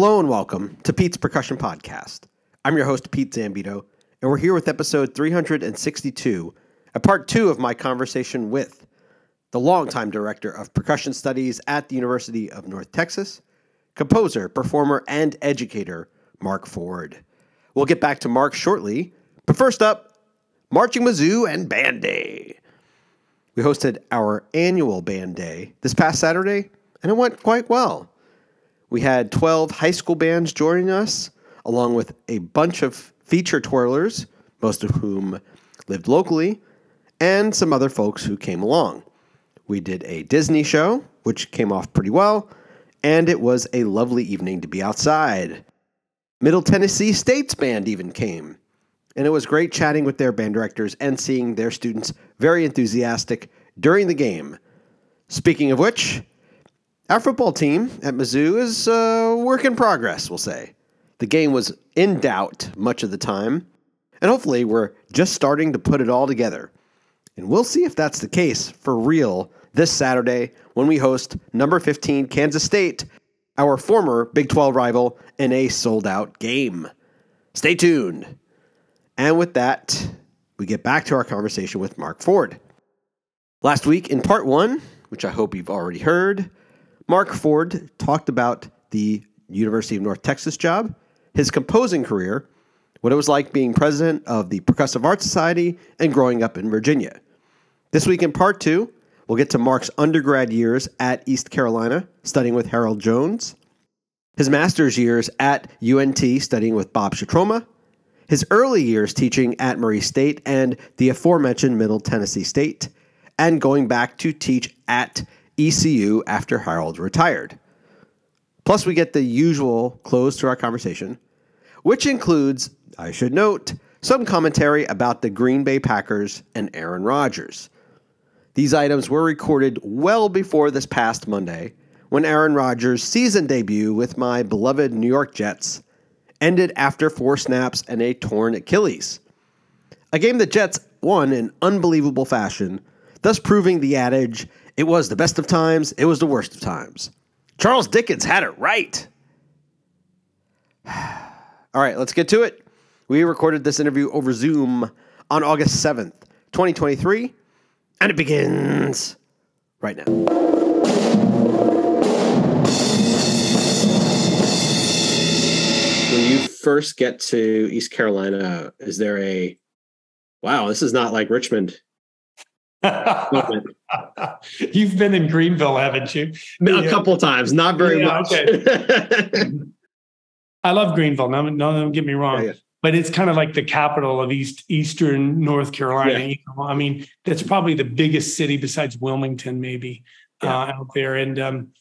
Hello and welcome to Pete's Percussion Podcast. I'm your host, Pete Zambito, and we're here with episode 362, a part two of my conversation with the longtime director of percussion studies at the University of North Texas, composer, performer, and educator, Mark Ford. We'll get back to Mark shortly, but first up, Marching Mizzou and Band Day. We hosted our annual band day this past Saturday, and it went quite well. We had 12 high school bands joining us, along with a bunch of feature twirlers, most of whom lived locally, and some other folks who came along. We did a Disney show, which came off pretty well, and it was a lovely evening to be outside. Middle Tennessee State's band even came, and it was great chatting with their band directors and seeing their students very enthusiastic during the game. Speaking of which, our football team at Mizzou is a work in progress, we'll say. The game was in doubt much of the time, and hopefully we're just starting to put it all together. And we'll see if that's the case for real this Saturday when we host number 15 Kansas State, our former Big 12 rival, in a sold out game. Stay tuned. And with that, we get back to our conversation with Mark Ford. Last week in part one, which I hope you've already heard, Mark Ford talked about the University of North Texas job, his composing career, what it was like being president of the Percussive Arts Society, and growing up in Virginia. This week in part two, we'll get to Mark's undergrad years at East Carolina, studying with Harold Jones, his master's years at UNT, studying with Bob Schietroma, his early years teaching at Murray State and the aforementioned Middle Tennessee State, and going back to teach at ECU after Harold retired. Plus, we get the usual close to our conversation, which includes, I should note, some commentary about the Green Bay Packers and Aaron Rodgers. These items were recorded well before this past Monday, when Aaron Rodgers' season debut with my beloved New York Jets ended after four snaps and a torn Achilles. A game the Jets won in unbelievable fashion, thus proving the adage it was the best of times, it was the worst of times. Charles Dickens had it right. All right, let's get to it. We recorded this interview over Zoom on August 7th, 2023, and it begins right now. When you first get to East Carolina, is there a wow, this is not like Richmond? You've been in Greenville, haven't you? A yeah. couple times, not very yeah, much. Okay. I love Greenville. No, no, don't get me wrong. Yeah, but it's kind of like the capital of East Eastern North Carolina. You know? I mean, that's probably the biggest city besides Wilmington, maybe uh, out there. And um,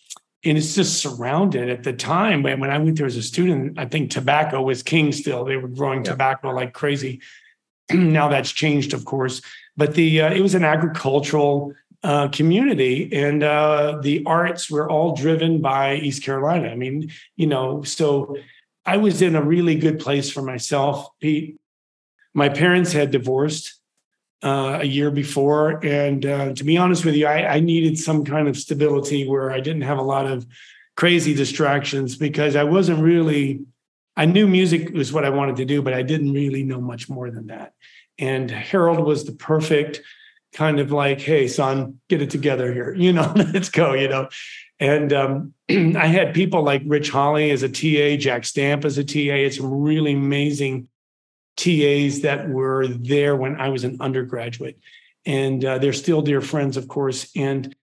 and it's just surrounded at the time when, when I went there as a student, I think tobacco was king still. They were growing tobacco like crazy. now that's changed, of course but the uh, it was an agricultural uh, community, and uh, the arts were all driven by East Carolina. I mean, you know, so I was in a really good place for myself, Pete. My parents had divorced uh, a year before, and uh, to be honest with you, I, I needed some kind of stability where I didn't have a lot of crazy distractions because I wasn't really. I knew music was what I wanted to do, but I didn't really know much more than that. And Harold was the perfect kind of like, hey, son, get it together here. You know, let's go, you know. And um, I had people like Rich Holly as a TA, Jack Stamp as a TA. It's some really amazing TAs that were there when I was an undergraduate. And uh, they're still dear friends, of course. And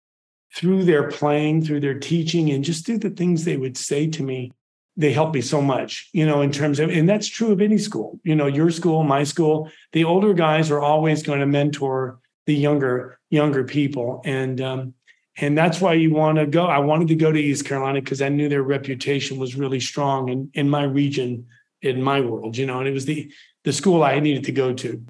through their playing, through their teaching, and just through the things they would say to me, they help me so much, you know, in terms of, and that's true of any school, you know, your school, my school, the older guys are always going to mentor the younger, younger people. And, um, and that's why you want to go. I wanted to go to East Carolina because I knew their reputation was really strong in, in my region, in my world, you know, and it was the, the school I needed to go to.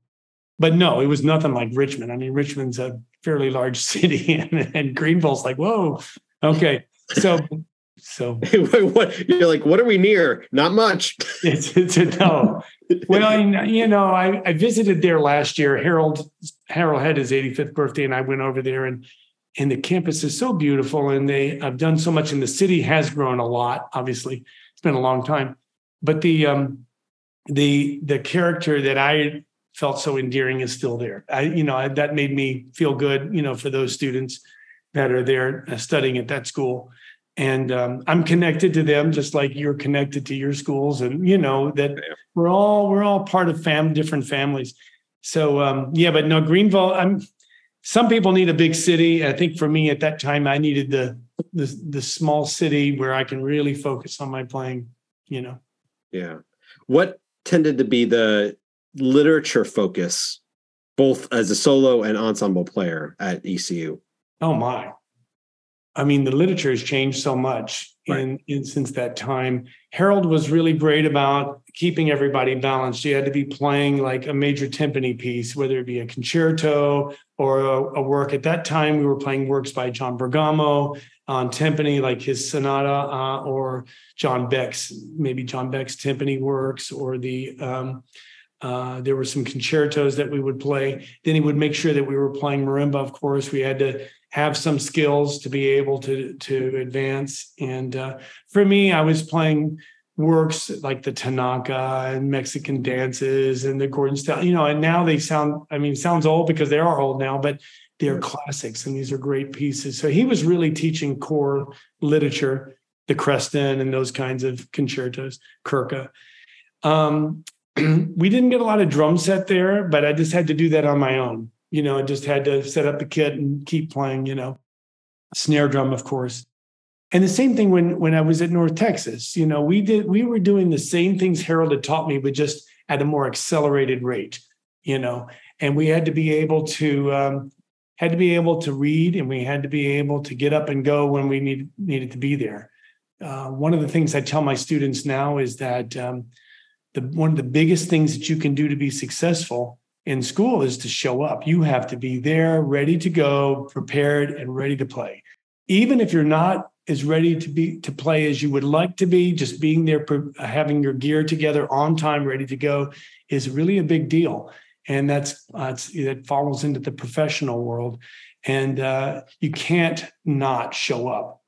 But no, it was nothing like Richmond. I mean, Richmond's a fairly large city and, and Greenville's like, whoa, okay. So so you're like, what are we near? Not much. it's, it's a no. well, you know, I, I visited there last year. Harold Harold had his 85th birthday, and I went over there, and and the campus is so beautiful, and they have done so much, and the city has grown a lot. Obviously, it's been a long time. But the um, the the character that I felt so endearing is still there. I, you know, I, that made me feel good. You know, for those students that are there uh, studying at that school, and um, I'm connected to them just like you're connected to your schools, and you know that we're all we're all part of fam different families. So um, yeah, but no, Greenville. I'm. Some people need a big city. I think for me at that time, I needed the the the small city where I can really focus on my playing. You know. Yeah. What tended to be the literature focus, both as a solo and ensemble player at ECU? Oh my. I mean, the literature has changed so much right. in, in since that time. Harold was really great about keeping everybody balanced. You had to be playing like a major timpani piece, whether it be a concerto or a, a work. At that time, we were playing works by John Bergamo on timpani, like his sonata, uh, or John Beck's, maybe John Beck's timpani works, or the um, uh, there were some concertos that we would play. Then he would make sure that we were playing marimba. Of course, we had to have some skills to be able to to advance. And uh, for me, I was playing works like the Tanaka and Mexican dances and the Gordon Stout, you know, and now they sound, I mean, sounds old because they are old now, but they're classics and these are great pieces. So he was really teaching core literature, the Creston and those kinds of concertos, Kurka. Um, we didn't get a lot of drum set there, but I just had to do that on my own. You know, I just had to set up the kit and keep playing, you know, snare drum, of course. And the same thing when when I was at North Texas, you know, we did we were doing the same things Harold had taught me, but just at a more accelerated rate, you know. And we had to be able to um, had to be able to read, and we had to be able to get up and go when we need, needed to be there. Uh, one of the things I tell my students now is that um, the one of the biggest things that you can do to be successful in school is to show up. You have to be there, ready to go, prepared, and ready to play. Even if you're not as ready to be to play as you would like to be, just being there, having your gear together on time, ready to go, is really a big deal. And that's uh, that follows into the professional world, and uh, you can't not show up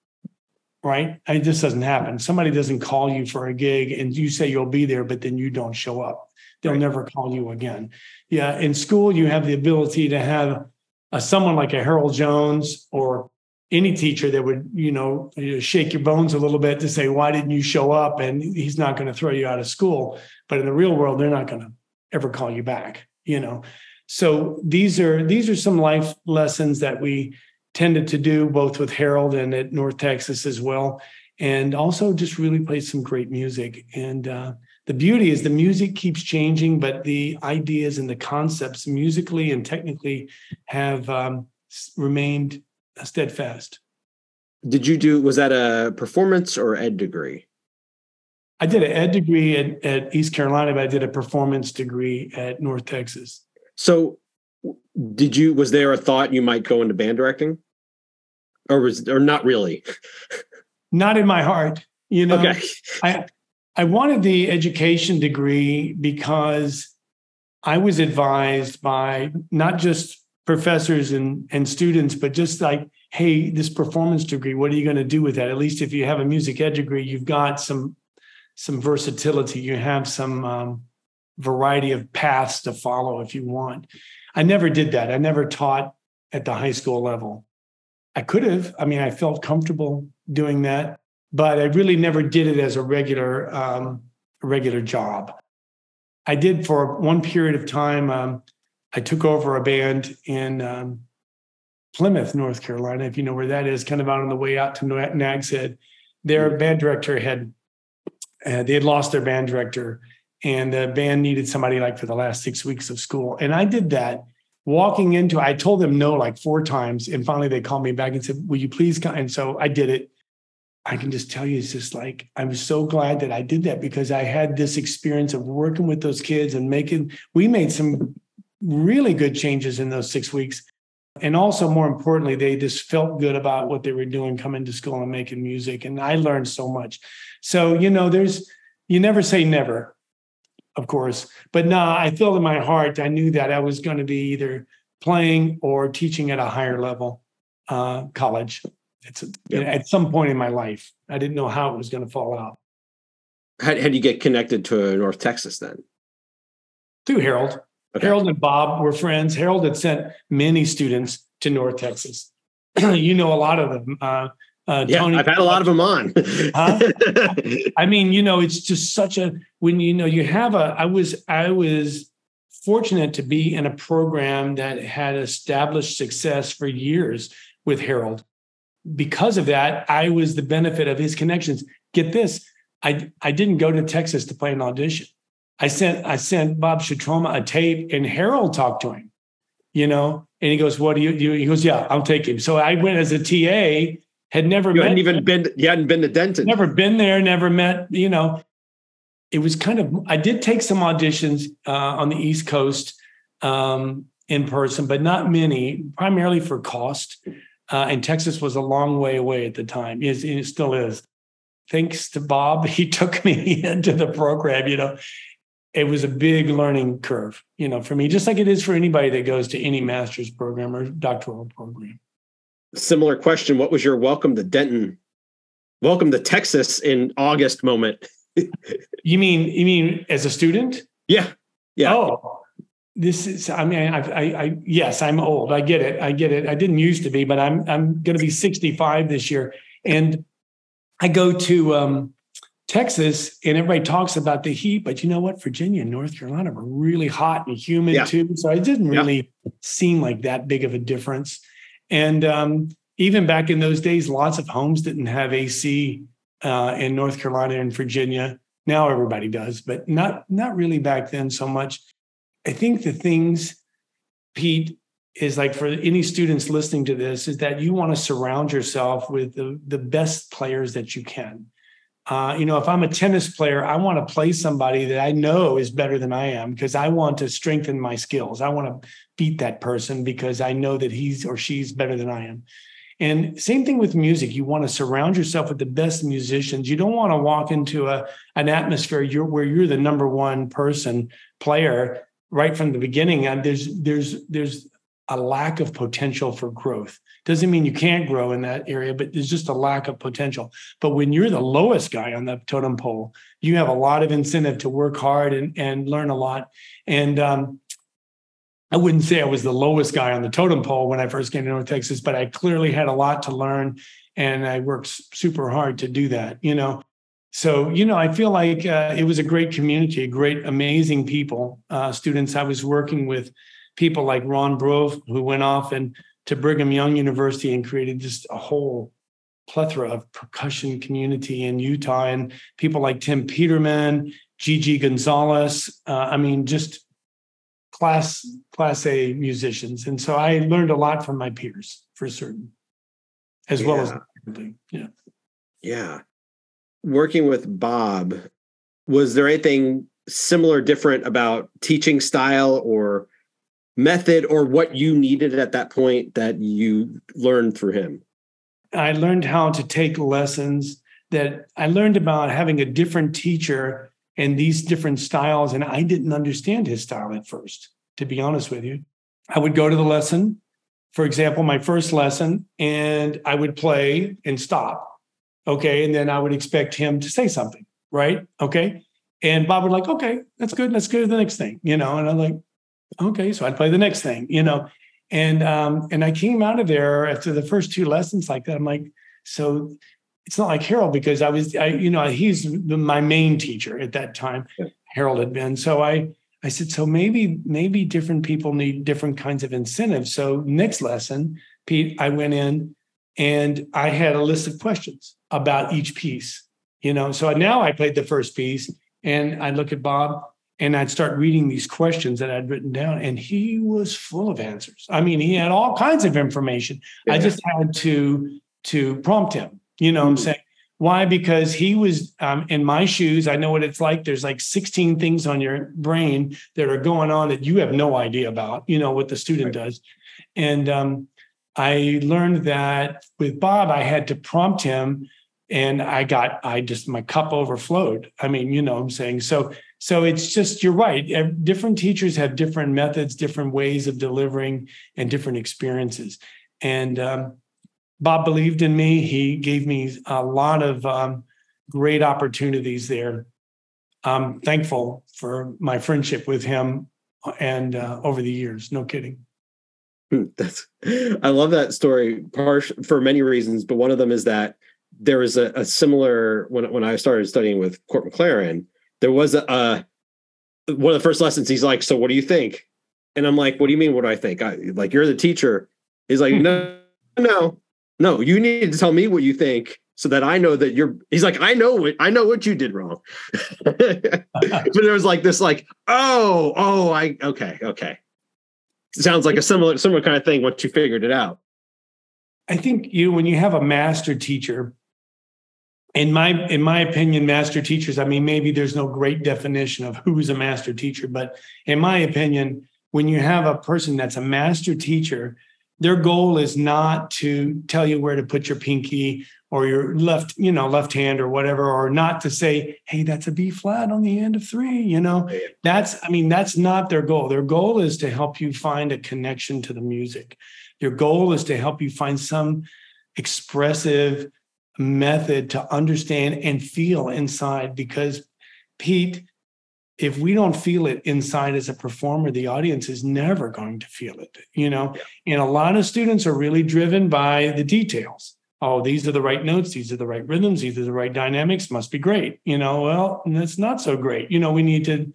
right? I this doesn't happen. Somebody doesn't call you for a gig and you say you'll be there, but then you don't show up. They'll right. never call you again. Yeah, in school, you have the ability to have a, someone like a Harold Jones or any teacher that would, you know, shake your bones a little bit to say, why didn't you show up? And he's not going to throw you out of school. But in the real world, they're not going to ever call you back, you know. So these are these are some life lessons that we tended to do both with Harold and at North Texas as well. And also just really played some great music. And uh, the beauty is the music keeps changing, but the ideas and the concepts musically and technically have um, remained steadfast. Did you do, was that a performance or ed degree? I did an ed degree at, at East Carolina, but I did a performance degree at North Texas. So did you was there a thought you might go into band directing or was or not really? not in my heart. You know, okay. I I wanted the education degree because I was advised by not just professors and, and students, but just like, hey, this performance degree, what are you going to do with that? At least if you have a music ed degree, you've got some some versatility. You have some um, variety of paths to follow if you want. I never did that. I never taught at the high school level. I could have. I mean, I felt comfortable doing that, but I really never did it as a regular um, regular job. I did for one period of time. Um, I took over a band in um, Plymouth, North Carolina, if you know where that is, kind of out on the way out to Nags Head. Their mm-hmm. band director had uh, they had lost their band director, and the band needed somebody like for the last six weeks of school, and I did that walking into i told them no like four times and finally they called me back and said will you please come and so i did it i can just tell you it's just like i'm so glad that i did that because i had this experience of working with those kids and making we made some really good changes in those six weeks and also more importantly they just felt good about what they were doing coming to school and making music and i learned so much so you know there's you never say never of course. But no, I felt in my heart, I knew that I was going to be either playing or teaching at a higher level uh, college. It's yep. at some point in my life. I didn't know how it was going to fall out. How, how do you get connected to North Texas then? Through Harold. Okay. Harold and Bob were friends. Harold had sent many students to North Texas. you know a lot of them. Uh, uh, yeah, Tony, I've had a lot of them on. huh? I mean, you know, it's just such a when you know you have a. I was I was fortunate to be in a program that had established success for years with Harold. Because of that, I was the benefit of his connections. Get this, I I didn't go to Texas to play an audition. I sent I sent Bob Schietroma a tape, and Harold talked to him. You know, and he goes, "What do you do?" He goes, "Yeah, I'll take him." So I went as a TA had never you hadn't even been you hadn't been to Denton. Never been there, never met, you know. It was kind of I did take some auditions uh, on the East Coast um, in person, but not many, primarily for cost. Uh, and Texas was a long way away at the time. It, it still is. Thanks to Bob, he took me into the program, you know. It was a big learning curve, you know, for me, just like it is for anybody that goes to any master's program or doctoral program similar question. What was your welcome to Denton, welcome to Texas in August moment? you mean you mean as a student? Yeah. Yeah. Oh, this is. I mean, I, I, I, yes, I'm old. I get it. I get it. I didn't used to be, but I'm I'm going to be 65 this year, and I go to um, Texas, and everybody talks about the heat, but you know what? Virginia and North Carolina were really hot and humid yeah. too, so it didn't really yeah. seem like that big of a difference. And um, even back in those days, lots of homes didn't have AC uh, in North Carolina and Virginia. Now everybody does, but not not really back then so much. I think the things, Pete, is like for any students listening to this, is that you want to surround yourself with the, the best players that you can. Uh, you know, if I'm a tennis player, I want to play somebody that I know is better than I am because I want to strengthen my skills. I want to beat that person because I know that he's or she's better than I am. And same thing with music. You want to surround yourself with the best musicians. You don't want to walk into a an atmosphere you're, where you're the number one person player right from the beginning. And there's there's there's a lack of potential for growth. Doesn't mean you can't grow in that area, but there's just a lack of potential. But when you're the lowest guy on the totem pole, you have a lot of incentive to work hard and, and learn a lot. And um, I wouldn't say I was the lowest guy on the totem pole when I first came to North Texas, but I clearly had a lot to learn and I worked super hard to do that, you know. So, you know, I feel like uh, it was a great community, great, amazing people, uh, students. I was working with people like Ron Brough, who went off and to Brigham Young University and created just a whole plethora of percussion community in Utah, and people like Tim Peterman, Gigi Gonzalez. Uh, I mean, just class class A musicians, and so I learned a lot from my peers for certain, as yeah. well as yeah, yeah. Working with Bob, was there anything similar, different about teaching style or method, or what you needed at that point that you learned through him? I learned how to take lessons. That I learned about having a different teacher and these different styles. And I didn't understand his style at first, to be honest with you. I would go to the lesson, for example, my first lesson, and I would play and stop. Okay. And then I would expect him to say something, right? Okay. And Bob would like, okay, that's good. Let's go to the next thing, you know. And I'm like, okay, so I'd play the next thing, you know. And um, and I came out of there after the first two lessons like that. I'm like, so it's not like Harold because I was, I, you know, he's the, my main teacher at that time. Yeah. Harold had been. So I, I said, so maybe, maybe different people need different kinds of incentives. So next lesson, Pete, I went in and I had a list of questions about each piece. You know, so now I played the first piece and I'd look at Bob and I'd start reading these questions that I'd written down, and he was full of answers. I mean, he had all kinds of information. Yeah. I just had to to prompt him you know what I'm saying? Why? Because he was um, in my shoes. I know what it's like. There's like 16 things on your brain that are going on that you have no idea about, you know, what the student right. does. And um, I learned that with Bob, I had to prompt him and I got, I just, my cup overflowed. I mean, you know what I'm saying? So, so it's just, you're right. Different teachers have different methods, different ways of delivering and different experiences. And, um, Bob believed in me. He gave me a lot of um, great opportunities there. I'm thankful for my friendship with him and uh, over the years. No kidding. Hmm, that's I love that story for many reasons, but one of them is that there was a, a similar when when I started studying with Cort McClaren, there was a, a one of the first lessons. He's like, "So what do you think?" And I'm like, "What do you mean? What do I think?" I, like you're the teacher. He's like, "No, no, no. You need to tell me what you think." so that I know that you're he's like, I know what I know what you did wrong. but there was like this, like, oh, oh, I okay, okay. Sounds like a similar similar kind of thing once you figured it out. I think you when you have a master teacher, in my in my opinion, master teachers, I mean, maybe there's no great definition of who's a master teacher, but in my opinion, when you have a person that's a master teacher, their goal is not to tell you where to put your pinky or your left, you know, left hand or whatever, or not to say, hey, that's a B flat on the end of three, you know. That's, I mean, that's not their goal. Their goal is to help you find a connection to the music. Their goal is to help you find some expressive method to understand and feel inside because Pete, if we don't feel it inside as a performer, the audience is never going to feel it, you know? Yeah. And a lot of students are really driven by the details. Oh, these are the right notes, these are the right rhythms, these are the right dynamics, must be great. You know, well, that's not so great. You know, we need to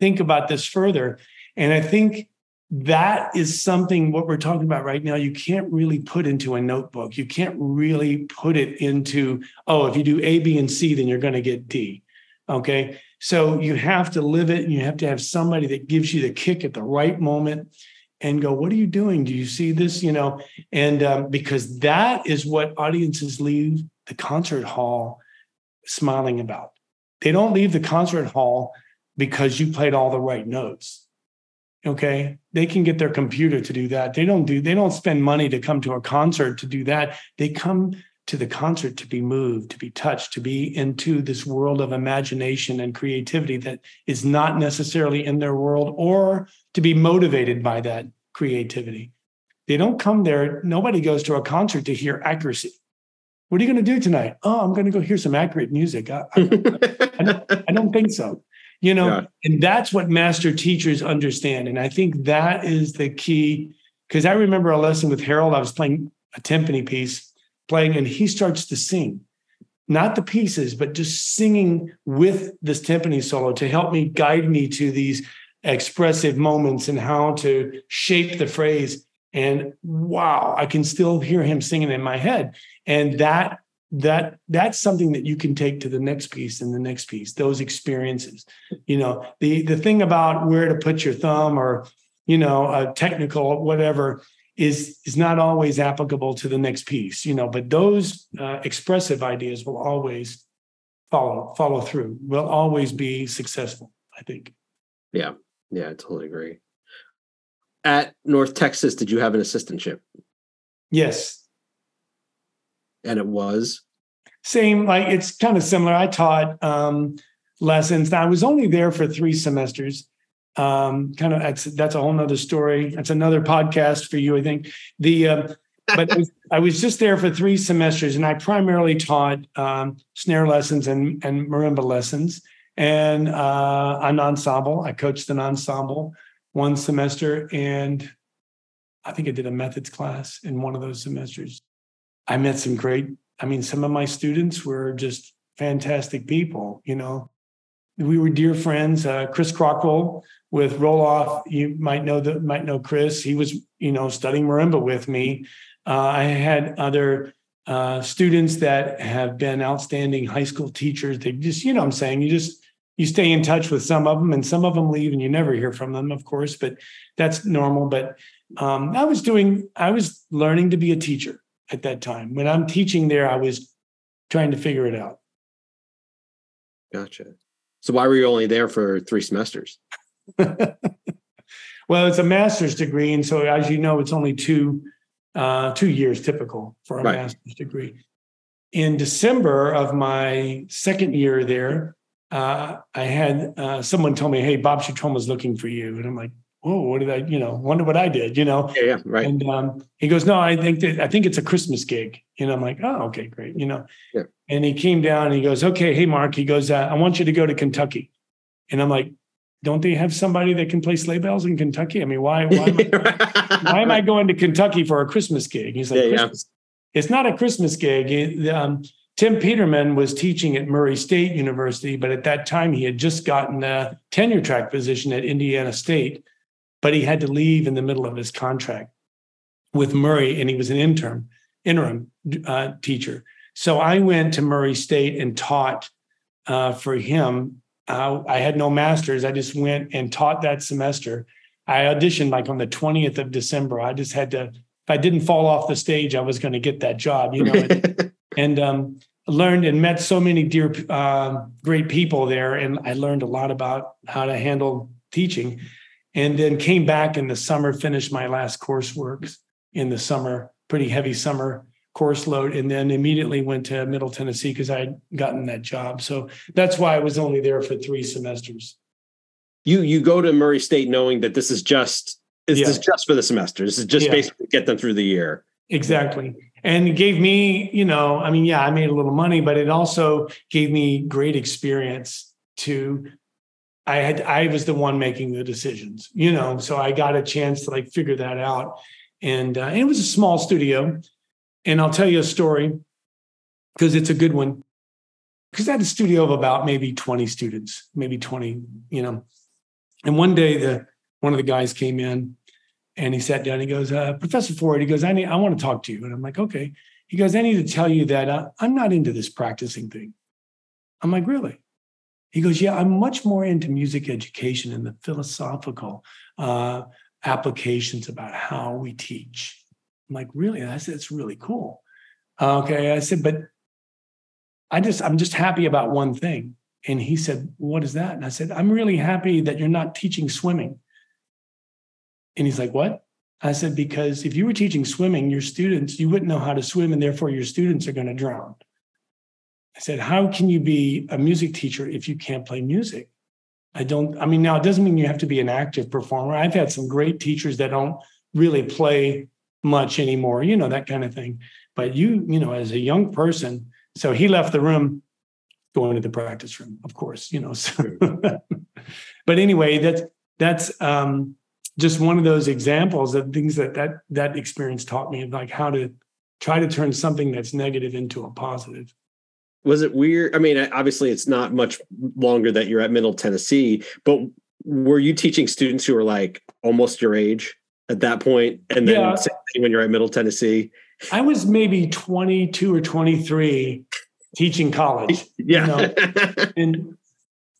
think about this further. And I think that is something what we're talking about right now you can't really put into a notebook you can't really put it into oh if you do a b and c then you're going to get d okay so you have to live it and you have to have somebody that gives you the kick at the right moment and go, what are you doing? Do you see this? You know, and um, because that is what audiences leave the concert hall smiling about. They don't leave the concert hall because you played all the right notes. Okay. They can get their computer to do that. They don't do, they don't spend money to come to a concert to do that. They come to the concert to be moved, to be touched, to be into this world of imagination and creativity that is not necessarily in their world, or to be motivated by that creativity. They don't come there, nobody goes to a concert to hear accuracy. What are you going to do tonight? Oh, I'm going to go hear some accurate music. I, I, I, don't, I don't, think so. You know, yeah. and that's what master teachers understand. And I think that is the key. Because I remember a lesson with Harold, I was playing a timpani piece playing and he starts to sing not the pieces but just singing with this timpani solo to help me guide me to these expressive moments and how to shape the phrase. And wow i can still hear him singing in my head. And that that that's something that you can take to the next piece and the next piece those experiences. You know the the thing about where to put your thumb or you know a technical whatever is is not always applicable to the next piece you know but those uh, expressive ideas will always follow follow through will always be successful i think. Yeah yeah i totally agree. At north texas did you have an assistantship? Yes. And it was? Same like it's kind of similar. I taught um lessons. I was only there for three semesters. Um, kind of that's that's a whole nother story. That's another podcast for you, I think. The uh, but I was, I was, just there for three semesters, and I primarily taught um, snare lessons and and marimba lessons and uh, an ensemble. I coached an ensemble one semester, and I think I did a methods class in one of those semesters. I met some great. I mean, some of my students were just fantastic people. You know, we were dear friends. Uh, Chris Crockarell with Row-Loff, you might know that might know Chris. He was, you know, studying marimba with me. Uh, I had other uh, students that have been outstanding high school teachers. They just, you know, I'm saying you just you stay in touch with some of them, and some of them leave, and you never hear from them, of course. But that's normal. But um, I was doing, I was learning to be a teacher at that time. When I'm teaching there, I was trying to figure it out. Gotcha. So why were you only there for three semesters? well, it's a master's degree, and so as you know, it's only two uh, two years typical for a right. master's degree. In December of my second year there, uh, I had uh, someone tell me, "Hey, Bob Schietroma is looking for you," and I'm like, whoa, what did I, you know, wonder what I did, you know? Yeah, yeah, right. And um, he goes, no, I think that, I think it's a Christmas gig. And I'm like, oh, okay, great, you know? Yeah. And he came down and he goes, okay, hey, Mark, he goes, uh, I want you to go to Kentucky. And I'm like, don't they have somebody that can play sleigh bells in Kentucky? I mean, why, why, am I, why am I going to Kentucky for a Christmas gig? He's like, Yeah, yeah. it's not a Christmas gig. It- um, Tim Peterman was teaching at Murray State University, but at that time he had just gotten a tenure track position at Indiana State, but he had to leave in the middle of his contract with Murray, and he was an interim uh, teacher. So I went to Murray State and taught uh, for him. Uh, I had no masters. I just went and taught that semester. I auditioned like on the 20th of December. I just had to, if I didn't fall off the stage, I was going to get that job, you know. and um, learned and met so many dear, uh, great people there. And I learned a lot about how to handle teaching. And then came back in the summer, finished my last coursework in the summer, pretty heavy summer course load, and then immediately went to Middle Tennessee because I had gotten that job. So that's why I was only there for three semesters. you you go to Murray State knowing that this is just this Yeah. is just for the semester. This is just Yeah. basically get them through the year. Exactly. And it gave me, you know, I mean, yeah, I made a little money, but it also gave me great experience to I had I was the one making the decisions, you know, so I got a chance to like figure that out. And, uh, and it was a small studio. And I'll tell you a story because it's a good one. Because I had a studio of about maybe 20 students, maybe 20, you know. And one day the one of the guys came in and he sat down. He goes, uh, Professor Ford. He goes, I need, I want to talk to you. And I'm like, okay. He goes, I need to tell you that uh, I'm not into this practicing thing. I'm like, really? He goes, yeah, I'm much more into music education and the philosophical uh, applications about how we teach. I'm like, really? I said, it's really cool. Okay. I said, but I just, I'm just happy about one thing. And he said, what is that? And I said, I'm really happy that you're not teaching swimming. And he's like, What? I said, Because if you were teaching swimming, your students, you wouldn't know how to swim, and therefore your students are going to drown. I said, How can you be a music teacher if you can't play music? I don't, I mean, now it doesn't mean you have to be an active performer. I've had some great teachers that don't really play much anymore, you know, that kind of thing. But you, you know, as a young person, so he left the room going to the practice room, of course, you know. So but anyway, that's that's um just one of those examples of things that that that experience taught me of like how to try to turn something that's negative into a positive. Was it weird? I mean, obviously, it's not much longer that you're at Middle Tennessee, but were you teaching students who were like almost your age at that point, and then Yeah. same thing when you're at Middle Tennessee? I was maybe 22 or 23 teaching college. Yeah, and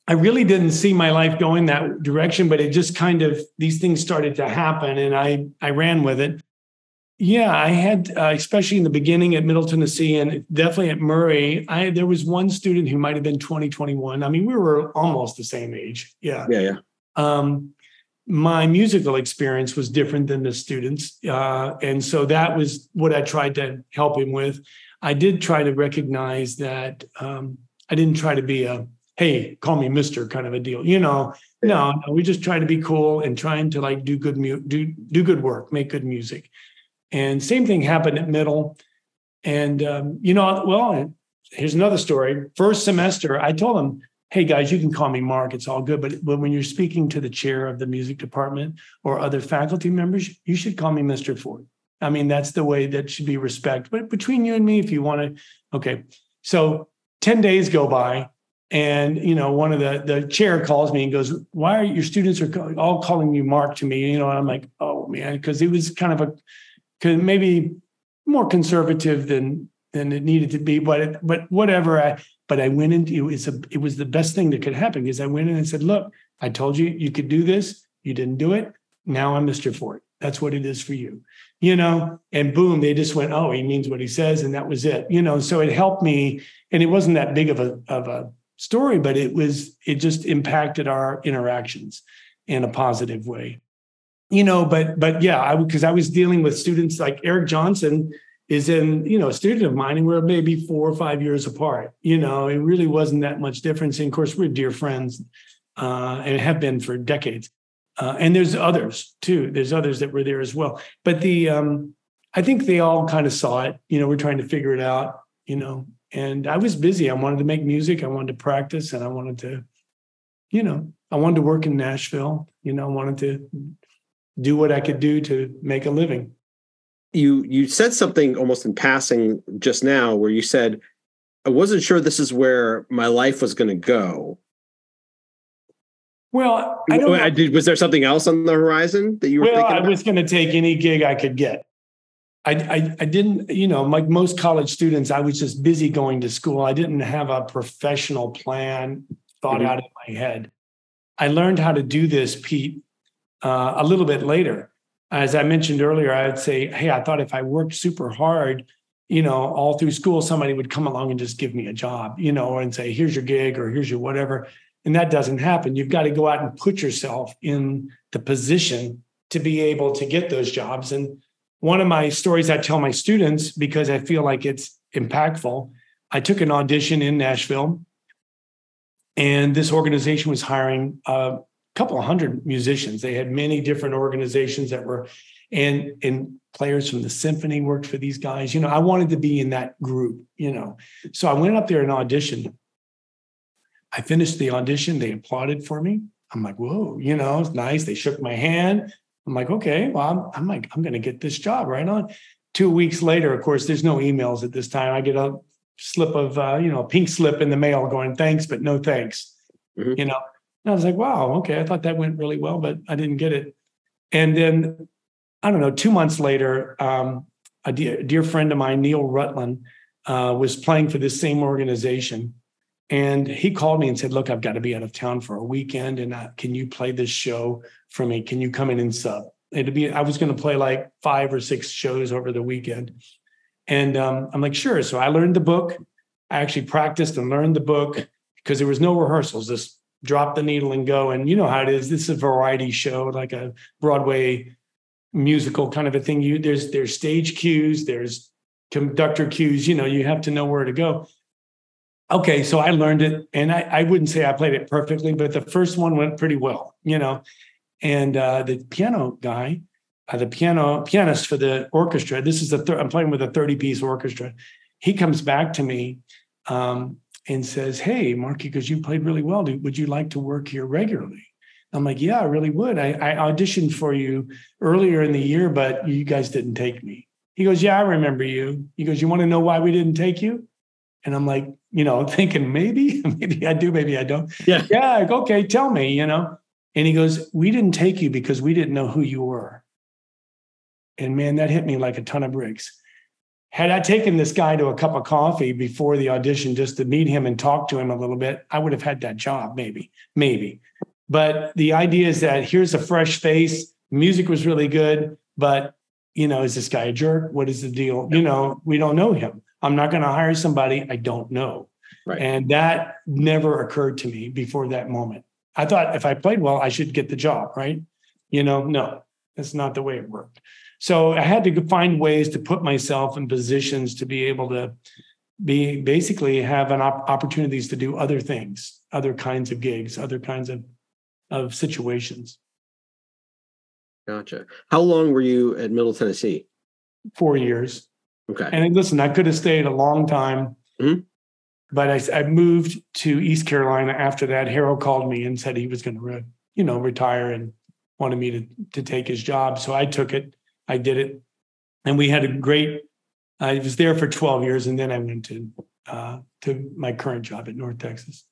I really didn't see my life going that direction, but it just kind of these things started to happen, and I I ran with it. Yeah, I had uh, especially in the beginning at Middle Tennessee and definitely at Murray. I there was one student who might have been 20, 21. I mean, we were almost the same age. Yeah. yeah, yeah. Um, my musical experience was different than the students, uh, and so that was what I tried to help him with. I did try to recognize that um, I didn't try to be a hey, call me Mister kind of a deal. You know, no, no, we just try to be cool and trying to like do good mu- do do good work, make good music. And same thing happened at middle. And um, you know, well, here's another story. First semester, I told them, hey guys, you can call me Mark, it's all good. But but when you're speaking to the chair of the music department or other faculty members, you should call me Mr. Ford. I mean, that's the way that should be respect. But between you and me, if you want to, okay. So 10 days go by and you know one of the the chair calls me and goes why are your students are all calling you mark to me? You know and i'm like oh man because it was kind of a 'cause maybe more conservative than than it needed to be but it, but whatever i but i went into it was a it was the best thing that could happen because i went in and said look i told you you could do this you didn't do it now i'm mr ford that's what it is for you. You know and boom they just went oh he means what he says and that was it you know so it helped me and it wasn't that big of a of a story but it was it just impacted our interactions in a positive way you know but but yeah i because i was dealing with students like eric johnson is in you know a student of mine and we're maybe four or five years apart you know it really wasn't that much difference and of course we're dear friends uh and have been for decades uh, and there's others too. There's others that were there as well. But the um, I think they all kind of saw it. You know, we're trying to figure it out. You know, and I was busy. I wanted to make music. I wanted to practice, and I wanted to, you know, I wanted to work in Nashville. You know, I wanted to do what I could do to make a living. You you said something almost in passing just now, where you said, "I wasn't sure this is where my life was going to go." Well, I. I did, was there something else on the horizon that you were? Well, I was going to take any gig I could get. I, I, I didn't, you know, like most college students, I was just busy going to school. I didn't have a professional plan thought mm-hmm. out in my head. I learned how to do this, Pete, uh, a little bit later. As I mentioned earlier, I would say, Hey, I thought if I worked super hard, you know, all through school, somebody would come along and just give me a job, you know, and say, Here's your gig or here's your whatever. And that doesn't happen. You've got to go out and put yourself in the position to be able to get those jobs. And one of my stories I tell my students because I feel like it's impactful. I took an audition in Nashville, and this organization was hiring a couple hundred musicians. They had many different organizations that were, and and players from the symphony worked for these guys. You know, I wanted to be in that group. You know, so I went up there and auditioned. I finished the audition. They applauded for me. I'm like, whoa, you know, it's nice. They shook my hand. I'm like, okay, well, I'm, I'm like, I'm going to get this job right on. Two weeks later, of course, there's no emails at this time. I get a slip of, uh, you know, a pink slip in the mail going, thanks, but no thanks. Mm-hmm. You know, and I was like, wow, okay, I thought that went really well, but I didn't get it. And then, I don't know, two months later, um, a dear, dear friend of mine, Neil Rutland, uh, was playing for this same organization. And he called me and said, Look, I've got to be out of town for a weekend. And uh, can you play this show for me? Can you come in and sub? It'd be, I was going to play like five or six shows over the weekend. And um, I'm like, Sure. So I learned the book. I actually practiced and learned the book because there was no rehearsals, just drop the needle and go. And you know how it is. This is a variety show, like a Broadway musical kind of a thing. You there's there's stage cues, there's conductor cues, you know, you have to know where to go okay, so I learned it, and I, I wouldn't say I played it perfectly, but the first one went pretty well, you know. And uh, the piano guy, uh, the piano pianist for the orchestra, this is the third. I'm playing with a 30 piece orchestra. He comes back to me um, and says, "Hey, Marky, because you played really well, would you like to work here regularly?" I'm like, "Yeah, I really would. I, I auditioned for you earlier in the year, but you guys didn't take me." He goes, "Yeah, I remember you." He goes, "You want to know why we didn't take you?" And I'm like, you know, thinking maybe, maybe I do, maybe I don't. Yeah. Yeah. Like, Okay. Tell me, you know. And he goes, We didn't take you because we didn't know who you were. And man, that hit me like a ton of bricks. Had I taken this guy to a cup of coffee before the audition just to meet him and talk to him a little bit, I would have had that job, maybe, maybe. But the idea is that here's a fresh face. Music was really good, but you know, is this guy a jerk? What is the deal? You know, we don't know him. I'm not going to hire somebody I don't know. Right. And that never occurred to me before that moment. I thought if I played well, I should get the job, right? You know, no, that's not the way it worked. So I had to find ways to put myself in positions to be able to be basically have an op- opportunities to do other things, other kinds of gigs, other kinds of of situations. Gotcha. How long were you at Middle Tennessee? Four years. Okay. And listen, I could have stayed a long time, mm-hmm. but I, I, moved to East Carolina after that. Harold called me and said he was going to, re, you know, retire and wanted me to to take his job. So I took it. I did it, and we had a great. I was there for twelve years, and then I went to uh, to my current job at North Texas.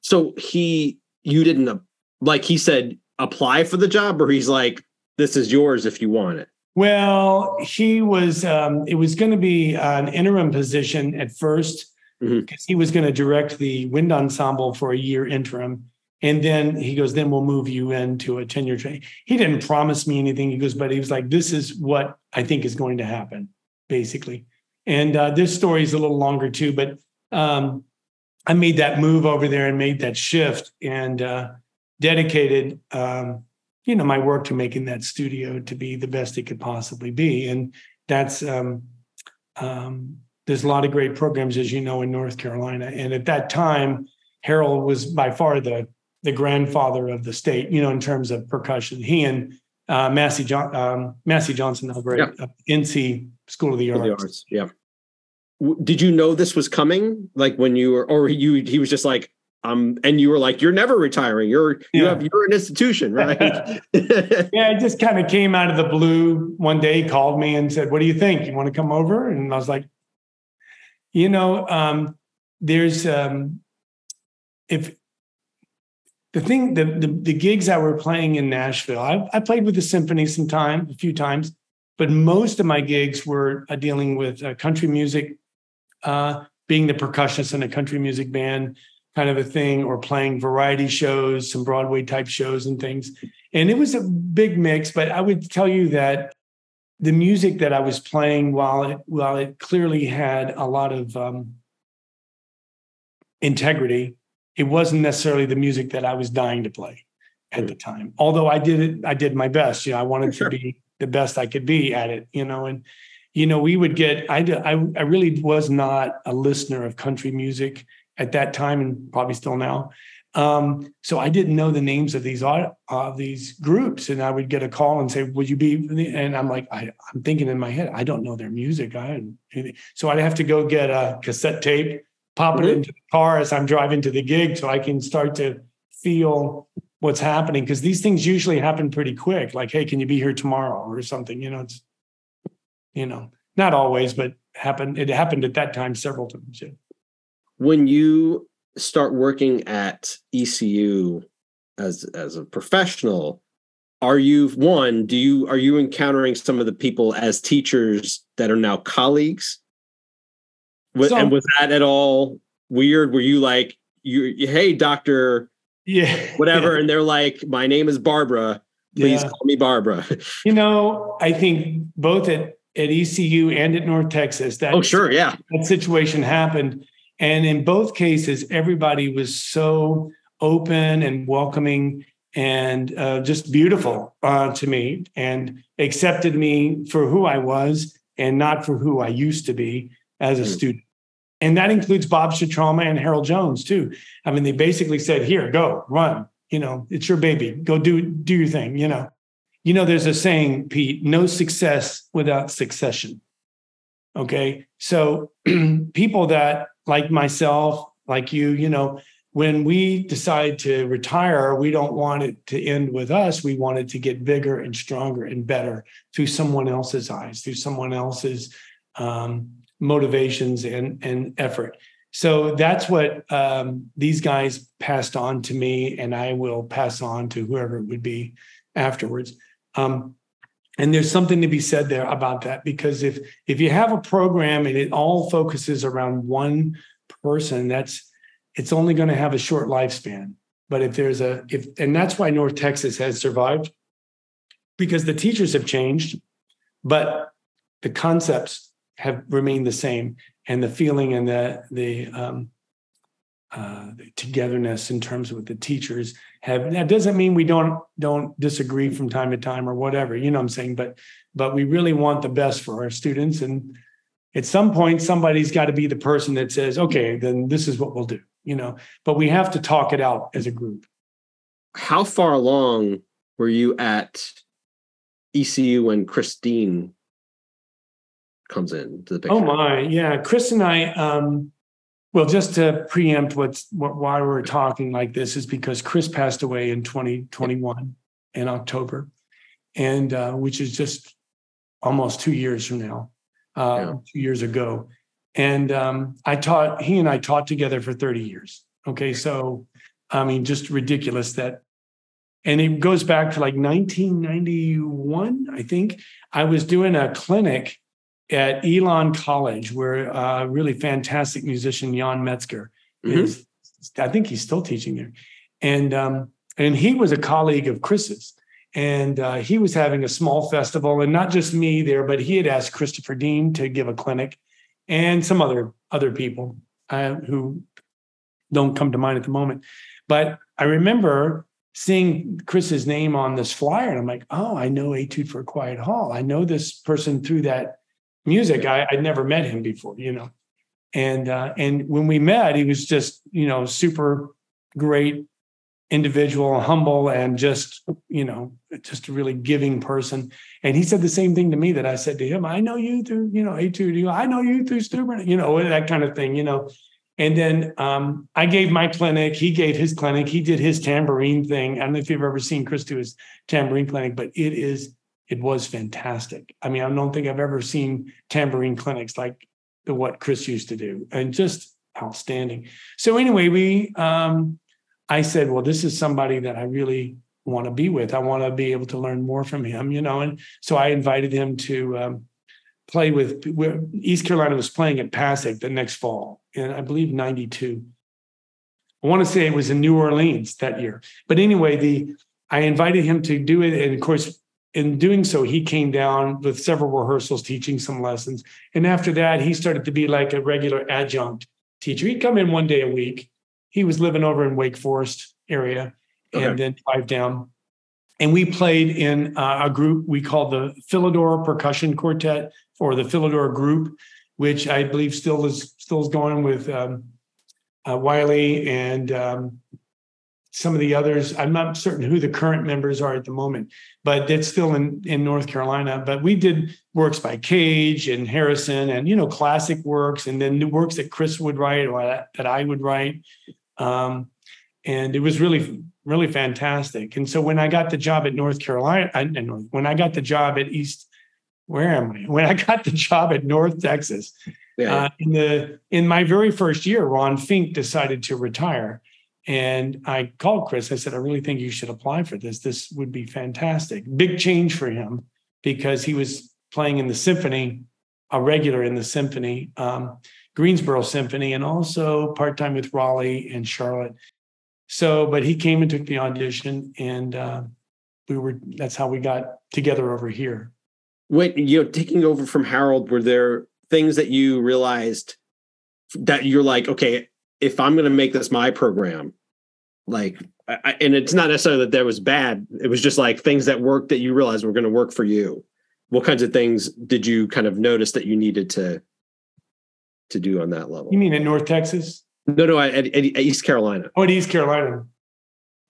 So he, you didn't like he said apply for the job, or he's like, this is yours if you want it. Well, he was. Um, it was going to be an interim position at first because mm-hmm. he was going to direct the wind ensemble for a year interim, and then he goes, "Then we'll move you into a tenure train." He didn't promise me anything. He goes, but he was like, "This is what I think is going to happen," basically. And uh, this story is a little longer too, but um, I made that move over there and made that shift and uh, dedicated. Um, you know my work to making that studio to be the best it could possibly be and that's um, um, there's a lot of great programs as you know in north carolina and at that time harold was by far the the grandfather of the state, you know, in terms of percussion. He and uh, Massie, John, um, Massie Johnson over yeah. uh, NC School of the Arts. Of the Arts. Yeah. Did you know this was coming? Like when you were, or you, he was just like, um, and you were like, "You're never retiring. You're you have you're an institution, right?" yeah, it just kind of came out of the blue. One day, he called me and said, "What do you think? You want to come over?" And I was like, "You know, um, there's um, if the thing the, the, the gigs that we're playing in Nashville, I, I played with the symphony some time, a few times, but most of my gigs were uh, dealing with uh, country music, uh, being the percussionist in a country music band, kind of a thing, or playing variety shows, some Broadway type shows and things. And it was a big mix, but I would tell you that the music that I was playing, while it while it clearly had a lot of um, integrity, it wasn't necessarily the music that I was dying to play at the time. Although I did it, I did my best. You know, I wanted sure. to be the best I could be at it. You know, and you know, we would get. I I, I really was not a listener of country music at that time, and probably still now. Um, so I didn't know the names of these uh, these groups, and I would get a call and say, "Would you be?" And I'm like, I, am thinking in my head, I don't know their music. I so I'd have to go get a cassette tape pop it mm-hmm. into the car as I'm driving to the gig so I can start to feel what's happening because these things usually happen pretty quick like hey can you be here tomorrow or something you know it's you know not always but happened it happened at that time several times yeah. When you start working at ECU as as a professional are you one do you are you encountering some of the people as teachers that are now colleagues so, and was that at all weird? Were you like, you, hey, doctor, yeah, whatever, yeah. and they're like, my name is Barbara. Please yeah. call me Barbara. you know, I think both at at ECU and at North Texas, that oh sure, yeah, that situation happened, and in both cases, everybody was so open and welcoming and uh, just beautiful uh, to me and accepted me for who I was and not for who I used to be as a mm. student. And that includes Bob Schietroma and Harold Jones too. I mean, they basically said, here, go, run. You know, it's your baby. Go do do your thing, you know. You know, there's a saying, Pete, no success without succession. Okay. So people that like myself, like you, you know, when we decide to retire, we don't want it to end with us. We want it to get bigger and stronger and better through someone else's eyes, through someone else's um, motivations and and effort so that's what um, these guys passed on to me and i will pass on to whoever it would be afterwards um, and there's something to be said there about that because if if you have a program and it all focuses around one person that's it's only going to have a short lifespan. But if there's a if and that's why north texas has survived because the teachers have changed but the concepts have remained the same, and the feeling and the the, um, uh, the togetherness in terms of the teachers have. That doesn't mean we don't don't disagree from time to time or whatever. You know what I'm saying? But but we really want the best for our students, and at some point somebody's got to be the person that says, okay, then this is what we'll do. You know, but we have to talk it out as a group. How far along were you at ECU when Chris Deane comes in to the picture. Oh my, yeah. Chris and I, um, well, just to preempt what's what, why we're talking like this is because Chris passed away in 2021 in October, and uh, which is just almost two years from now, uh, yeah. two years ago. And um, I taught he and I taught together for 30 years. Okay, so I mean, just ridiculous that. And it goes back to like 1991, I think. I was doing a clinic at Elon College, where a really fantastic musician Jon Metzger mm-hmm. is. I think he's still teaching there, and um, and he was a colleague of Chris's, and uh, he was having a small festival, and not just me there, but he had asked Christopher Deane to give a clinic, and some other other people uh, who don't come to mind at the moment, but I remember seeing Chris's name on this flyer, and I'm like, oh, I know Etude for a Quiet Hall. I know this person through that music. I, I'd never met him before, you know. And uh, and when we met, he was just, you know, super great individual, humble, and just, you know, just a really giving person. And he said the same thing to me that I said to him. I know you through, you know, A2, I know you through Stuber, you know, that kind of thing, you know. And then um, I gave my clinic, he gave his clinic, he did his tambourine thing. I don't know if you've ever seen Chris do his tambourine clinic, but it is, it was fantastic. I mean, I don't think I've ever seen tambourine clinics like the, what Chris used to do and just outstanding. So anyway, we um, I said, well, this is somebody that I really want to be with. I want to be able to learn more from him, you know. And so I invited him to um, play with. East Carolina was playing at PASIC the next fall, and I believe '92. I want to say it was in New Orleans that year. But anyway, the I invited him to do it, and of course, in doing so, he came down with several rehearsals, teaching some lessons. And after that, he started to be like a regular adjunct teacher. He'd come in one day a week he was living over in Wake Forest area okay. and then drive down. And we played in uh, a group we called the Philidor Percussion Quartet or the Philidor Group, which I believe still is still is going with um, uh, Wiley and um, some of the others. I'm not certain who the current members are at the moment, but it's still in in North Carolina. But we did works by Cage and Harrison, and you know classic works, and then the works that Chris would write or that, that I would write. Um, and it was really, really fantastic. And so when I got the job at North Carolina, I, when I got the job at East, where am I? When I got the job at North Texas, yeah. uh, in the in my very first year, Ron Fink decided to retire. And I called Chris. I said, I really think you should apply for this. This would be fantastic. Big change for him because he was playing in the symphony, a regular in the symphony. Um, Greensboro Symphony and also part time with Raleigh and Charlotte. So, but he came and took the audition, and uh, we were. That's how we got together over here. When you know, taking over from Harold, were there things that you realized that you're like, okay, if I'm going to make this my program, like, I, and it's not necessarily that that was bad. It was just like things that worked that you realized were going to work for you. What kinds of things did you kind of notice that you needed to to do on that level. You mean in North Texas? No, no, at, at, at East Carolina. Oh, at East Carolina.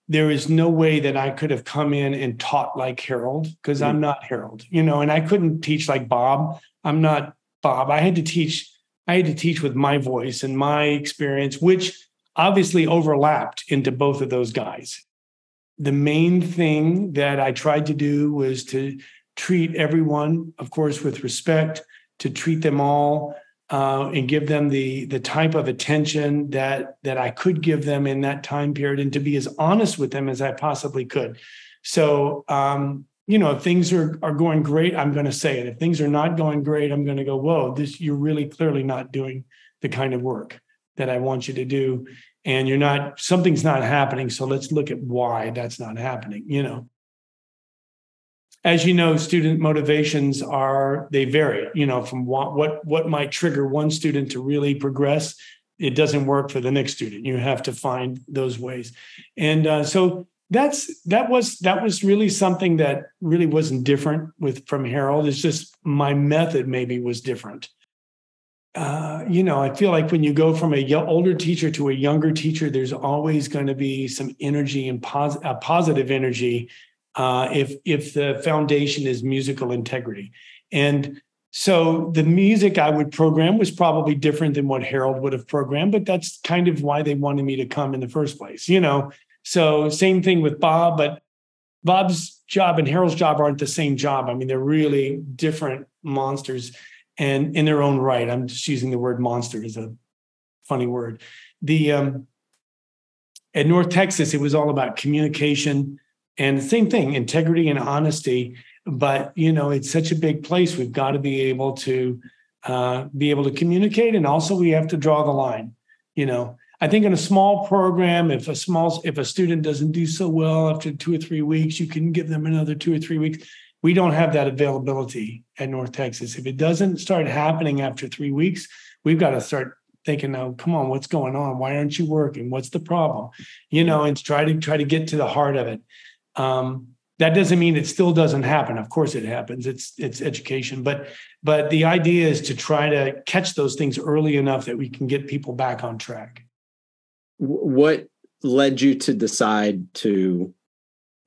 There is no way that I could have come in and taught like Harold because mm-hmm. I'm not Harold, you know, and I couldn't teach like Bob. I'm not Bob. I had to teach. I had to teach with my voice and my experience, which obviously overlapped into both of those guys. The main thing that I tried to do was to treat everyone, of course, with respect, to treat them all uh, and give them the the type of attention that that I could give them in that time period, and to be as honest with them as I possibly could. So, um, you know, if things are are going great, I'm going to say it. If things are not going great, I'm going to go, "Whoa, this you're really clearly not doing the kind of work that I want you to do." And you're not, something's not happening. So let's look at why that's not happening, you know as you know, student motivations are they vary. You know, from what what what might trigger one student to really progress, it doesn't work for the next student. You have to find those ways, and uh, so that's that was that was really something that really wasn't different with from Harold. It's just my method maybe was different. Uh, you know, I feel like when you go from a older teacher to a younger teacher, there's always going to be some energy and pos- positive energy uh, if if the foundation is musical integrity. And so the music I would program was probably different than what Harold would have programmed, but that's kind of why they wanted me to come in the first place, you know. So same thing with Bob, but Bob's job and Harold's job aren't the same job. I mean, they're really different monsters and in their own right. I'm just using the word monster as a funny word. The um, at North Texas, it was all about communication, and the same thing, integrity and honesty. But you know, it's such a big place. We've got to be able to uh, be able to communicate, and also we have to draw the line. You know, I think in a small program, if a small if a student doesn't do so well after two or three weeks, you can give them another two or three weeks. We don't have that availability at North Texas. If it doesn't start happening after three weeks, we've got to start thinking now come on what's going on why aren't you working what's the problem you know and try to try to get to the heart of it um, that doesn't mean it still doesn't happen. Of course, it happens. It's it's education, but but the idea is to try to catch those things early enough that we can get people back on track. What led you to decide to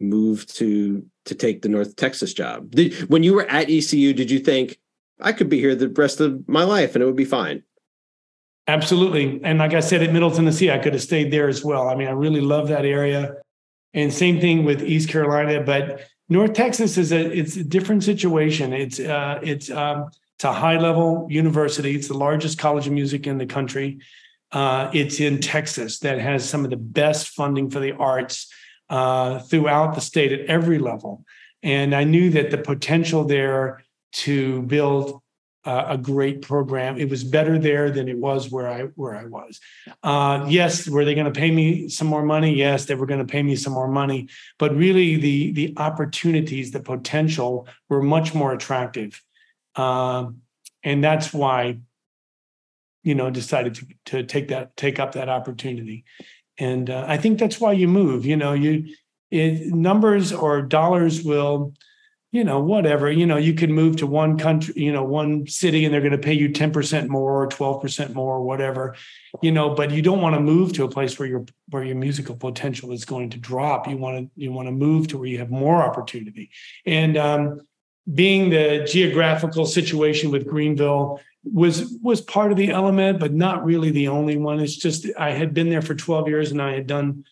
move to to take the North Texas job? Did, when you were at ECU, did you think I could be here the rest of my life and it would be fine? Absolutely. And like I said, at Middle Tennessee, I could have stayed there as well. I mean, I really love that area. And same thing with East Carolina, but North Texas is a it's a different situation. It's uh, it's um, it's a high level university. It's the largest college of music in the country. Uh, it's in Texas that has some of the best funding for the arts uh, throughout the state at every level. And I knew that the potential there to build uh, a great program. It was better there than it was where I where I was. Uh, yes, were they going to pay me some more money? Yes, they were going to pay me some more money. But really, the the opportunities, the potential, were much more attractive, uh, and that's why, you know, decided to to take that take up that opportunity. And uh, I think that's why you move. You know, you it, numbers or dollars will you know, whatever, you know, you can move to one country, you know, one city and they're going to pay you 10% more or 12% more or whatever, you know, but you don't want to move to a place where your where your musical potential is going to drop. You want to you want to move to where you have more opportunity. And um, being the geographical situation with Greenville was was part of the element, but not really the only one. It's just I had been there for 12 years and I had done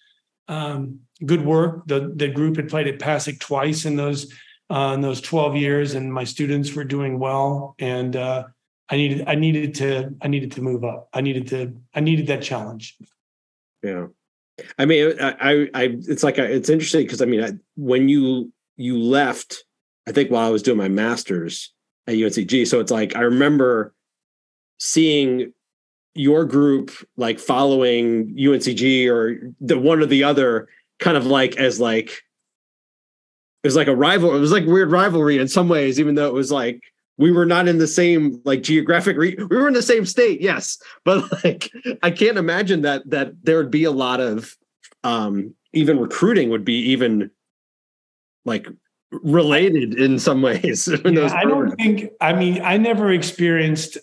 um, good work. The the group had played at PASIC twice in those uh, in those 12 years and my students were doing well and uh, i needed i needed to i needed to move up i needed to i needed that challenge yeah i mean i i, it's like a, it's interesting because i mean I, when you you left i think while i was doing my master's at uncg so it's like i remember seeing your group like following uncg or the one or the other kind of like as like it was like a rival. It was like weird rivalry in some ways, even though it was like we were not in the same like geographic. Re- we were in the same state, yes, but like I can't imagine that that there would be a lot of um even recruiting would be even like related in some ways. In yeah, I don't think. I mean, I never experienced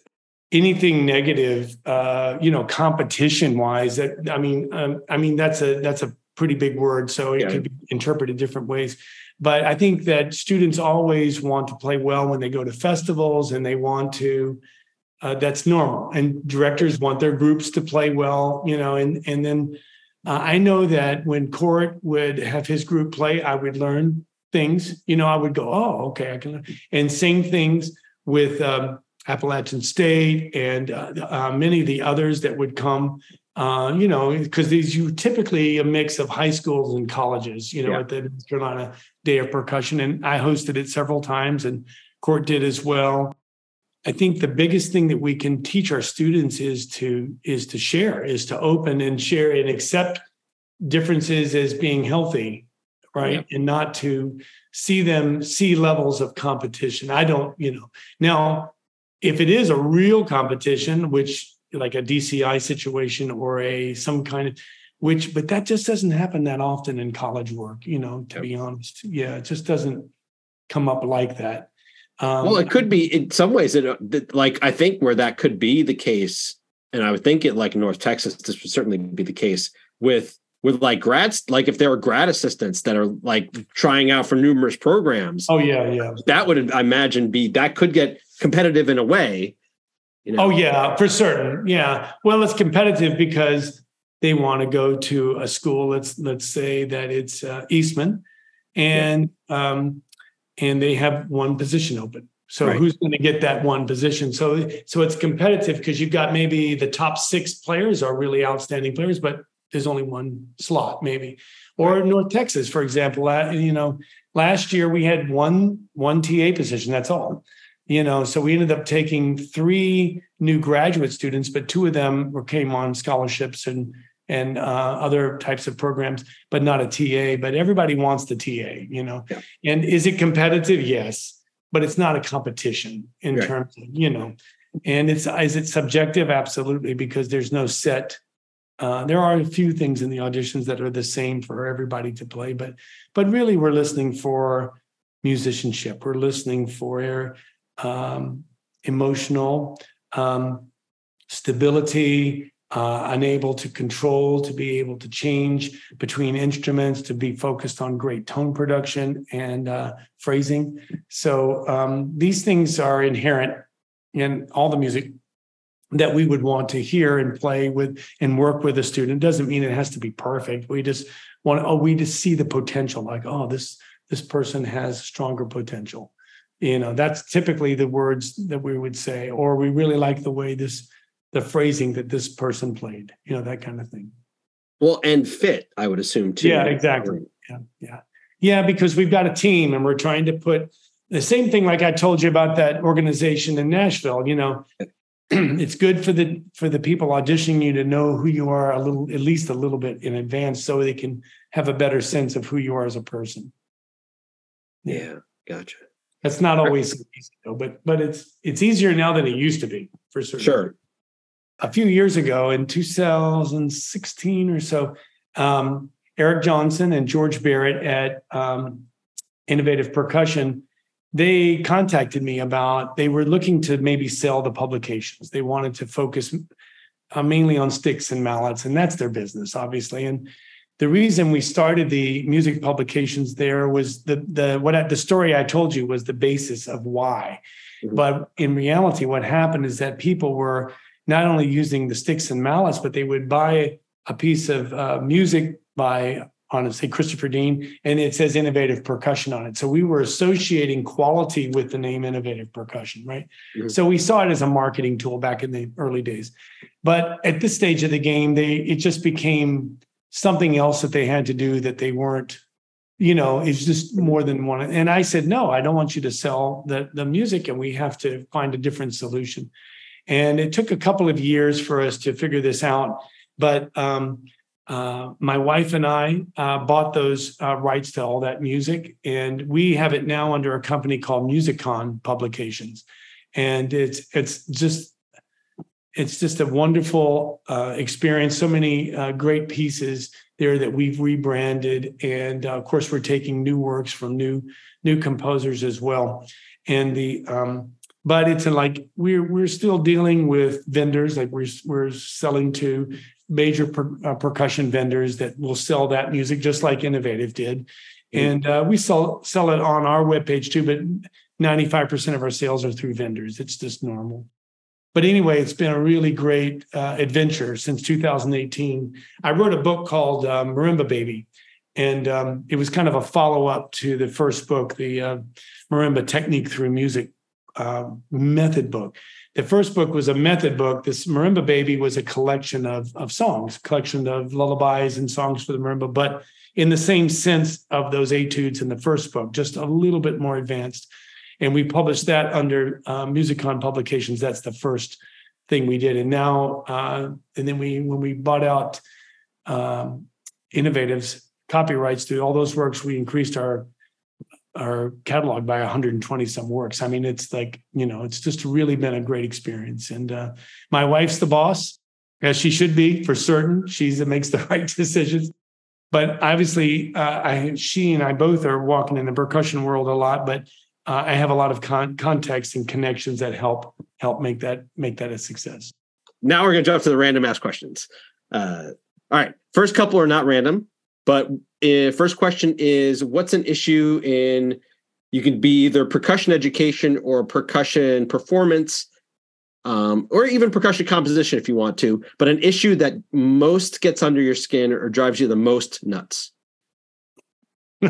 anything negative. Uh, you know, competition wise. That I mean, um, I mean that's a that's a pretty big word, so it yeah. could be interpreted different ways. But I think that students always want to play well when they go to festivals and they want to, uh, that's normal. And directors want their groups to play well, you know, and, and then uh, I know that when Cort would have his group play, I would learn things, you know, I would go, oh, okay, I can, learn. and same things with um, Appalachian State and uh, uh, many of the others that would come uh, you know, because these you typically a mix of high schools and colleges, you know, yeah. at the North Carolina Day of Percussion. And I hosted it several times and Cort did as well. I think the biggest thing that we can teach our students is to is to share, is to open and share and accept differences as being healthy, right? Yeah. And not to see them see levels of competition. I don't, you know. Now, if it is a real competition, which like a DCI situation or a some kind of which but that just doesn't happen that often in college work, you know, to yep. be honest. Yeah, it just doesn't come up like that. Um, well, it could be in some ways it like I think where that could be the case and I would think it like North Texas this would certainly be the case with with like grads like if there were grad assistants that are like trying out for numerous programs oh yeah yeah that would i imagine be that could get competitive in a way you know? Oh yeah, for certain. Yeah. Well, it's competitive because they want to go to a school. Let's let's say that it's uh, Eastman, and yeah. um, and they have one position open. So right. who's going to get that one position? So so it's competitive because you've got maybe the top six players are really outstanding players, but there's only one slot maybe. Or right. North Texas, for example, you know, last year we had one one TA position. That's all you know so we ended up taking three new graduate students but two of them were came on scholarships and and uh, other types of programs but not a ta but everybody wants the ta you know yeah. and is it competitive yes but it's not a competition in right. terms of you know and it's is it subjective absolutely because there's no set uh, there are a few things in the auditions that are the same for everybody to play but but really we're listening for musicianship we're listening for um, emotional um, stability, uh, unable to control, to be able to change between instruments, to be focused on great tone production and uh, phrasing. So um, these things are inherent in all the music that we would want to hear and play with and work with a student. Doesn't mean it has to be perfect. We just want oh, we just see the potential, like, oh, this this person has stronger potential. You know, that's typically the words that we would say, or we really like the way this the phrasing that this person played, you know, that kind of thing. Well, and fit, I would assume too. Yeah, exactly. Yeah, yeah. Yeah, because we've got a team and we're trying to put the same thing like I told you about that organization in Nashville, you know. it's good for the for the people auditioning you to know who you are a little at least a little bit in advance so they can have a better sense of who you are as a person. Yeah, gotcha. That's not always easy though, but but it's it's easier now than it used to be for certain. Sure a few years ago in 2016 or so, um, Erik Johnson and George Barrett at um, Innovative Percussion, they contacted me about they were looking to maybe sell the publications. They wanted to focus uh, mainly on sticks and mallets, and that's their business, obviously. And the reason we started the music publications there was the the what I, the story I told you was the basis of why. Mm-hmm. But in reality, what happened is that people were not only using the sticks and mallets, but they would buy a piece of uh, music by on say Christopher Deane, and it says innovative percussion on it. So we were associating quality with the name innovative percussion, right? Mm-hmm. So we saw it as a marketing tool back in the early days. But at this stage of the game, they it just became something else that they had to do that they weren't, you know, it's just more than one. And I said, no, I don't want you to sell the, the music, and we have to find a different solution. And it took a couple of years for us to figure this out. But um, uh, my wife and I uh, bought those uh, rights to all that music, and we have it now under a company called Musicon Publications. And it's it's just it's just a wonderful uh, experience. So many uh, great pieces there that we've rebranded, and uh, of course we're taking new works from new new composers as well. And the um, but it's like we're we're still dealing with vendors like we're we're selling to major per, uh, percussion vendors that will sell that music just like innovative did mm-hmm. and uh, we sell sell it on our webpage too but 95% of our sales are through vendors it's just normal but anyway it's been a really great uh, adventure since 2018 i wrote a book called um, marimba baby and um, it was kind of a follow-up to the first book the uh, marimba technique through music uh, method book. The first book was a method book. This Marimba Baby was a collection of, of songs, collection of lullabies and songs for the marimba, but in the same sense of those etudes in the first book, just a little bit more advanced. And we published that under uh, Musicon Publications. That's the first thing we did. And now, uh, and then we, when we bought out um, Innovatives copyrights to all those works, we increased our our catalog by 120 some works. I mean, it's like, you know, it's just really been a great experience. And uh, my wife's the boss, as she should be for certain. She's that makes the right decisions. But obviously, uh, I, she and I both are walking in the percussion world a lot. But uh, I have a lot of con- context and connections that help help make that make that a success. Now we're going to jump to the random ass questions. Uh, all right, first couple are not random. But uh, first question is what's an issue in you can be either percussion education or percussion performance um, or even percussion composition if you want to, but an issue that most gets under your skin or drives you the most nuts?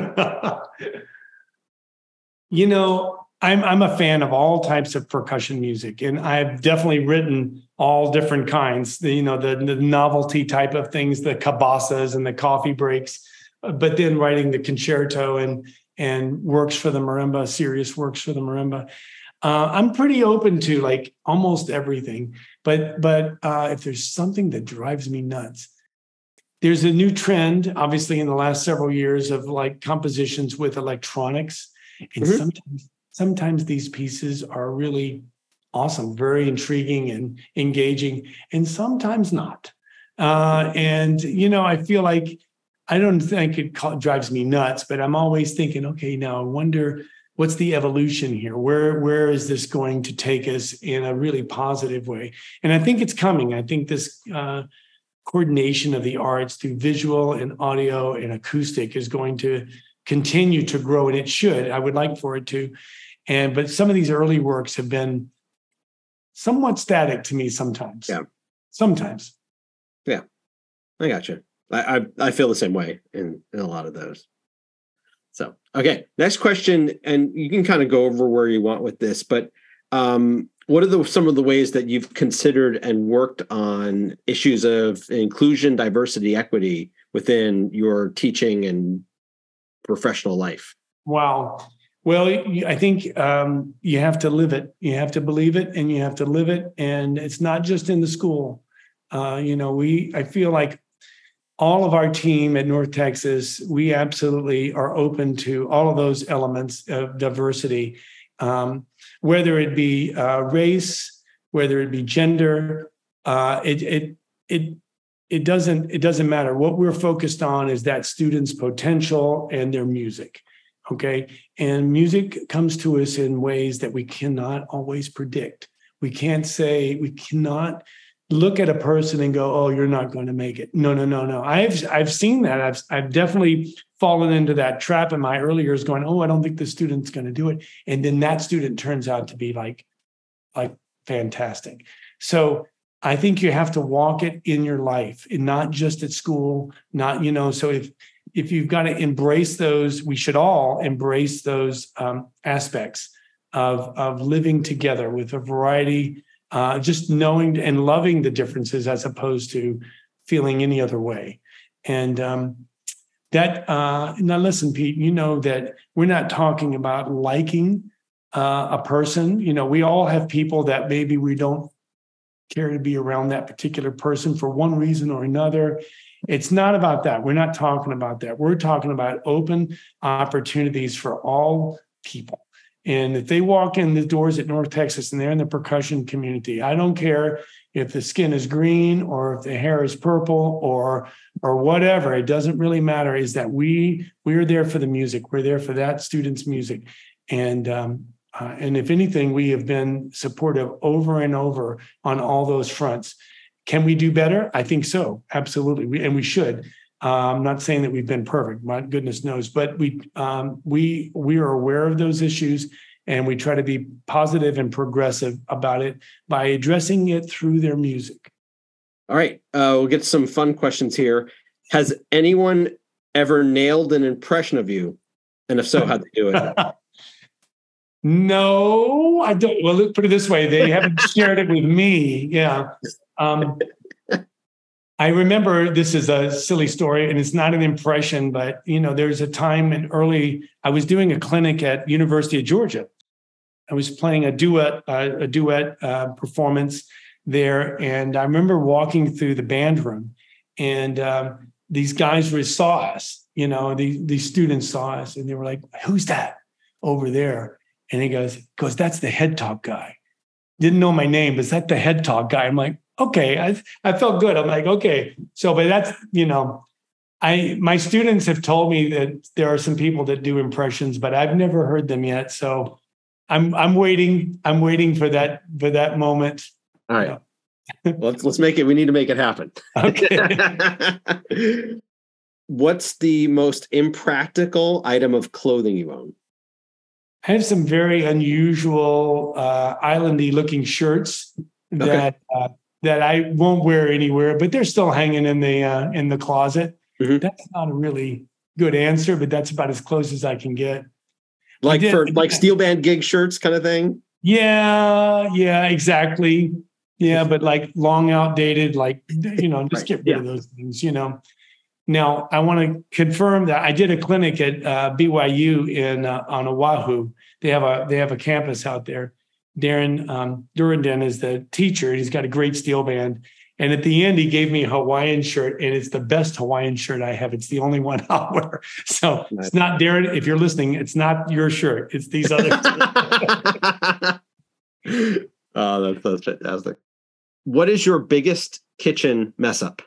you know, I'm I'm a fan of all types of percussion music, and I've definitely written all different kinds. The, you know, the, the novelty type of things, the cabasas and the coffee breaks, but then writing the concerto and and works for the marimba, serious works for the marimba. Uh, I'm pretty open to like almost everything, but but uh, if there's something that drives me nuts, there's a new trend, obviously in the last several years, of like compositions with electronics, and mm-hmm. sometimes sometimes these pieces are really awesome, very intriguing and engaging, and sometimes not. Uh, and you know, I feel like I don't think it drives me nuts, but I'm always thinking, okay, now I wonder what's the evolution here? Where where is this going to take us in a really positive way? And I think it's coming. I think this uh, coordination of the arts through visual and audio and acoustic is going to continue to grow, and it should. I would like for it to. And but some of these early works have been somewhat static to me sometimes. Yeah. Sometimes. Yeah. I got you. I, I, I feel the same way in, in a lot of those. So okay, next question, and you can kind of go over where you want with this, but um, what are the some of the ways that you've considered and worked on issues of inclusion, diversity, equity within your teaching and professional life? Wow. Well, I think um, you have to live it. You have to believe it, and you have to live it. And it's not just in the school. Uh, you know, we. I feel like all of our team at North Texas, we absolutely are open to all of those elements of diversity, um, whether it be uh, race, whether it be gender. Uh, it it it it doesn't it doesn't matter. What we're focused on is that student's potential and their music. Okay, and music comes to us in ways that we cannot always predict. We can't say we cannot look at a person and go, "Oh, you're not going to make it." No, no, no, no. I've I've seen that. I've I've definitely fallen into that trap in my early years, going, "Oh, I don't think the student's going to do it," and then that student turns out to be like, like fantastic. So I think you have to walk it in your life, and not just at school. Not you know. So if if you've got to embrace those, we should all embrace those um, aspects of of living together with a variety uh, just knowing and loving the differences as opposed to feeling any other way. And um, that, uh, now listen, Pete, you know that we're not talking about liking uh, a person. You know, we all have people that maybe we don't care to be around that particular person for one reason or another. It's not about that. We're not talking about that. We're talking about open opportunities for all people. And if they walk in the doors at North Texas and they're in the percussion community, I don't care if the skin is green or if the hair is purple or or whatever. It doesn't really matter. Is that we we're there for the music. We're there for that student's music, and um, uh, and if anything, we have been supportive over and over on all those fronts. Can we do better? I think so. Absolutely, we, and we should. Uh, I'm not saying that we've been perfect, my goodness knows, but we um, we we are aware of those issues and we try to be positive and progressive about it by addressing it through their music. All right, uh, we'll get some fun questions here. Has anyone ever nailed an impression of you, and if so, how'd they do it? no, I don't. Well, put it this way: they haven't shared it with me. Yeah. Um, I remember this is a silly story and it's not an impression, but you know, there's a time in early, I was doing a clinic at University of Georgia. I was playing a duet, uh, a duet uh, performance there. And I remember walking through the band room and um, these guys saw us, you know, these, these students saw us and they were like, who's that over there? And he goes, goes, that's the head talk guy. Didn't know my name, but is that the head talk guy? I'm like, okay, I I felt good. I'm like, okay. So, but that's you know, I my students have told me that there are some people that do impressions, but I've never heard them yet. So, I'm I'm waiting. I'm waiting for that for that moment. All right. let's let's make it. We need to make it happen. Okay. What's the most impractical item of clothing you own? I have some very unusual uh, islandy looking shirts okay. that uh, that I won't wear anywhere, but they're still hanging in the uh, in the closet. Mm-hmm. That's not a really good answer, but that's about as close as I can get. Like did, for like steel band gig shirts kind of thing. Yeah, yeah, exactly. Yeah, but like long outdated, like you know, just right. get rid yeah. of those things. You know. Now I want to confirm that I did a clinic at uh, BYU in uh, on Oahu. They have a they have a campus out there, Darren um, Duerden is the teacher. He's got a great steel band. And at the end, he gave me a Hawaiian shirt, and it's the best Hawaiian shirt I have. It's the only one I'll wear. So nice. it's not Darren. If you're listening, it's not your shirt. It's these other. oh, that's, that's fantastic. What is your biggest kitchen mess up?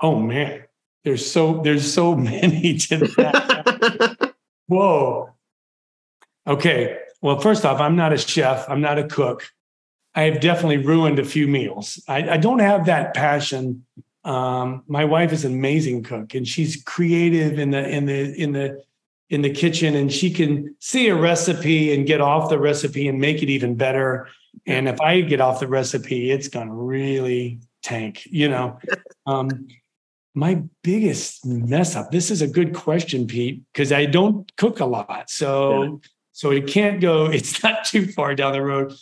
Oh man, there's so there's so many to that. Whoa. Okay. Well, first off, I'm not a chef. I'm not a cook. I have definitely ruined a few meals. I, I don't have that passion. Um, my wife is an amazing cook, and she's creative in the in the in the in the kitchen, and she can see a recipe and get off the recipe and make it even better. And if I get off the recipe, it's going to really tank. You know, um, my biggest mess up. This is a good question, Pete, because I don't cook a lot, so. Yeah. So it can't go, it's not too far down the road.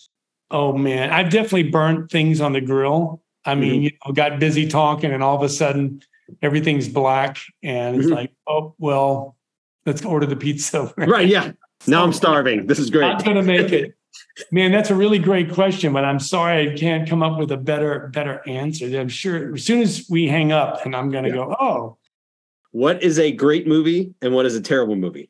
Oh man, I've definitely burnt things on the grill. I mean, mm-hmm. you know, got busy talking and all of a sudden everything's black and it's mm-hmm. like, oh, well, let's order the pizza. right. Yeah. Now I'm starving. This is great. I'm going to make it. Man, that's a really great question, but I'm sorry I can't come up with a better better answer. I'm sure as soon as we hang up and I'm going to yeah. go, oh. What is a great movie and what is a terrible movie?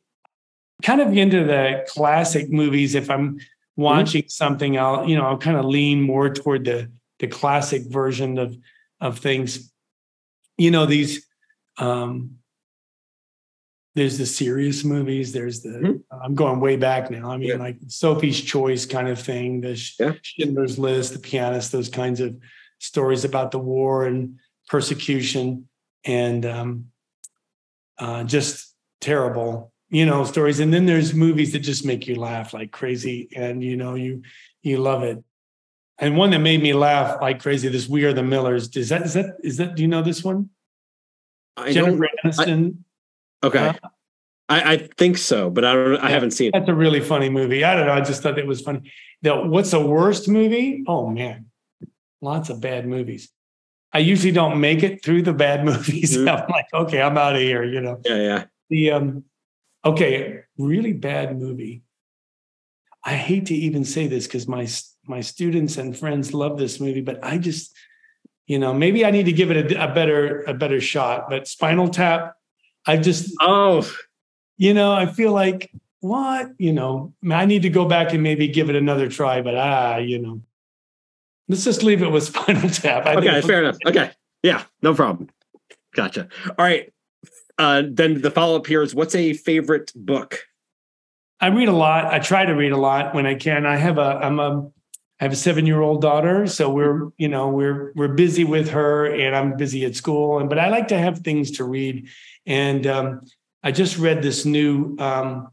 Kind of into the classic movies. If I'm Mm-hmm. watching mm-hmm. something, I'll you know I'll kind of lean more toward the the classic version of of things. You know these. um there's the serious movies. There's the mm-hmm. I'm going way back now. I mean, yeah. like Sophie's Choice kind of thing, the yeah. Schindler's List, the pianist, those kinds of stories about the war and persecution, and um, uh, just terrible you know stories and then there's movies that just make you laugh like crazy and you know you you love it and one that made me laugh like crazy this we are the millers is that is that is that do you know this one I Jennifer Aniston. I, okay. Uh, I, I think so but i don't i haven't seen it. that's a really funny movie. I don't know i just thought it was funny. The, what's the worst movie? Oh man. Lots of bad movies. I usually don't make it through the bad movies. Mm-hmm. i'm like okay i'm out of here you know? Yeah yeah. The um Okay, really bad movie. I hate to even say this because my my students and friends love this movie, but I just, you know, maybe I need to give it a, a better a better shot. But Spinal Tap, I just oh, you know, I feel like what you know, I need to go back and maybe give it another try. But ah, you know, let's just leave it with Spinal Tap. I okay, fair enough. Okay, yeah, no problem. Gotcha. All right uh, then the follow up here is what's a favorite book? I read a lot. I try to read a lot when I can. I have a I'm a I have a seven year old daughter, so we're you know we're we're busy with her, and I'm busy at school. And but I like to have things to read. And um, I just read this new um,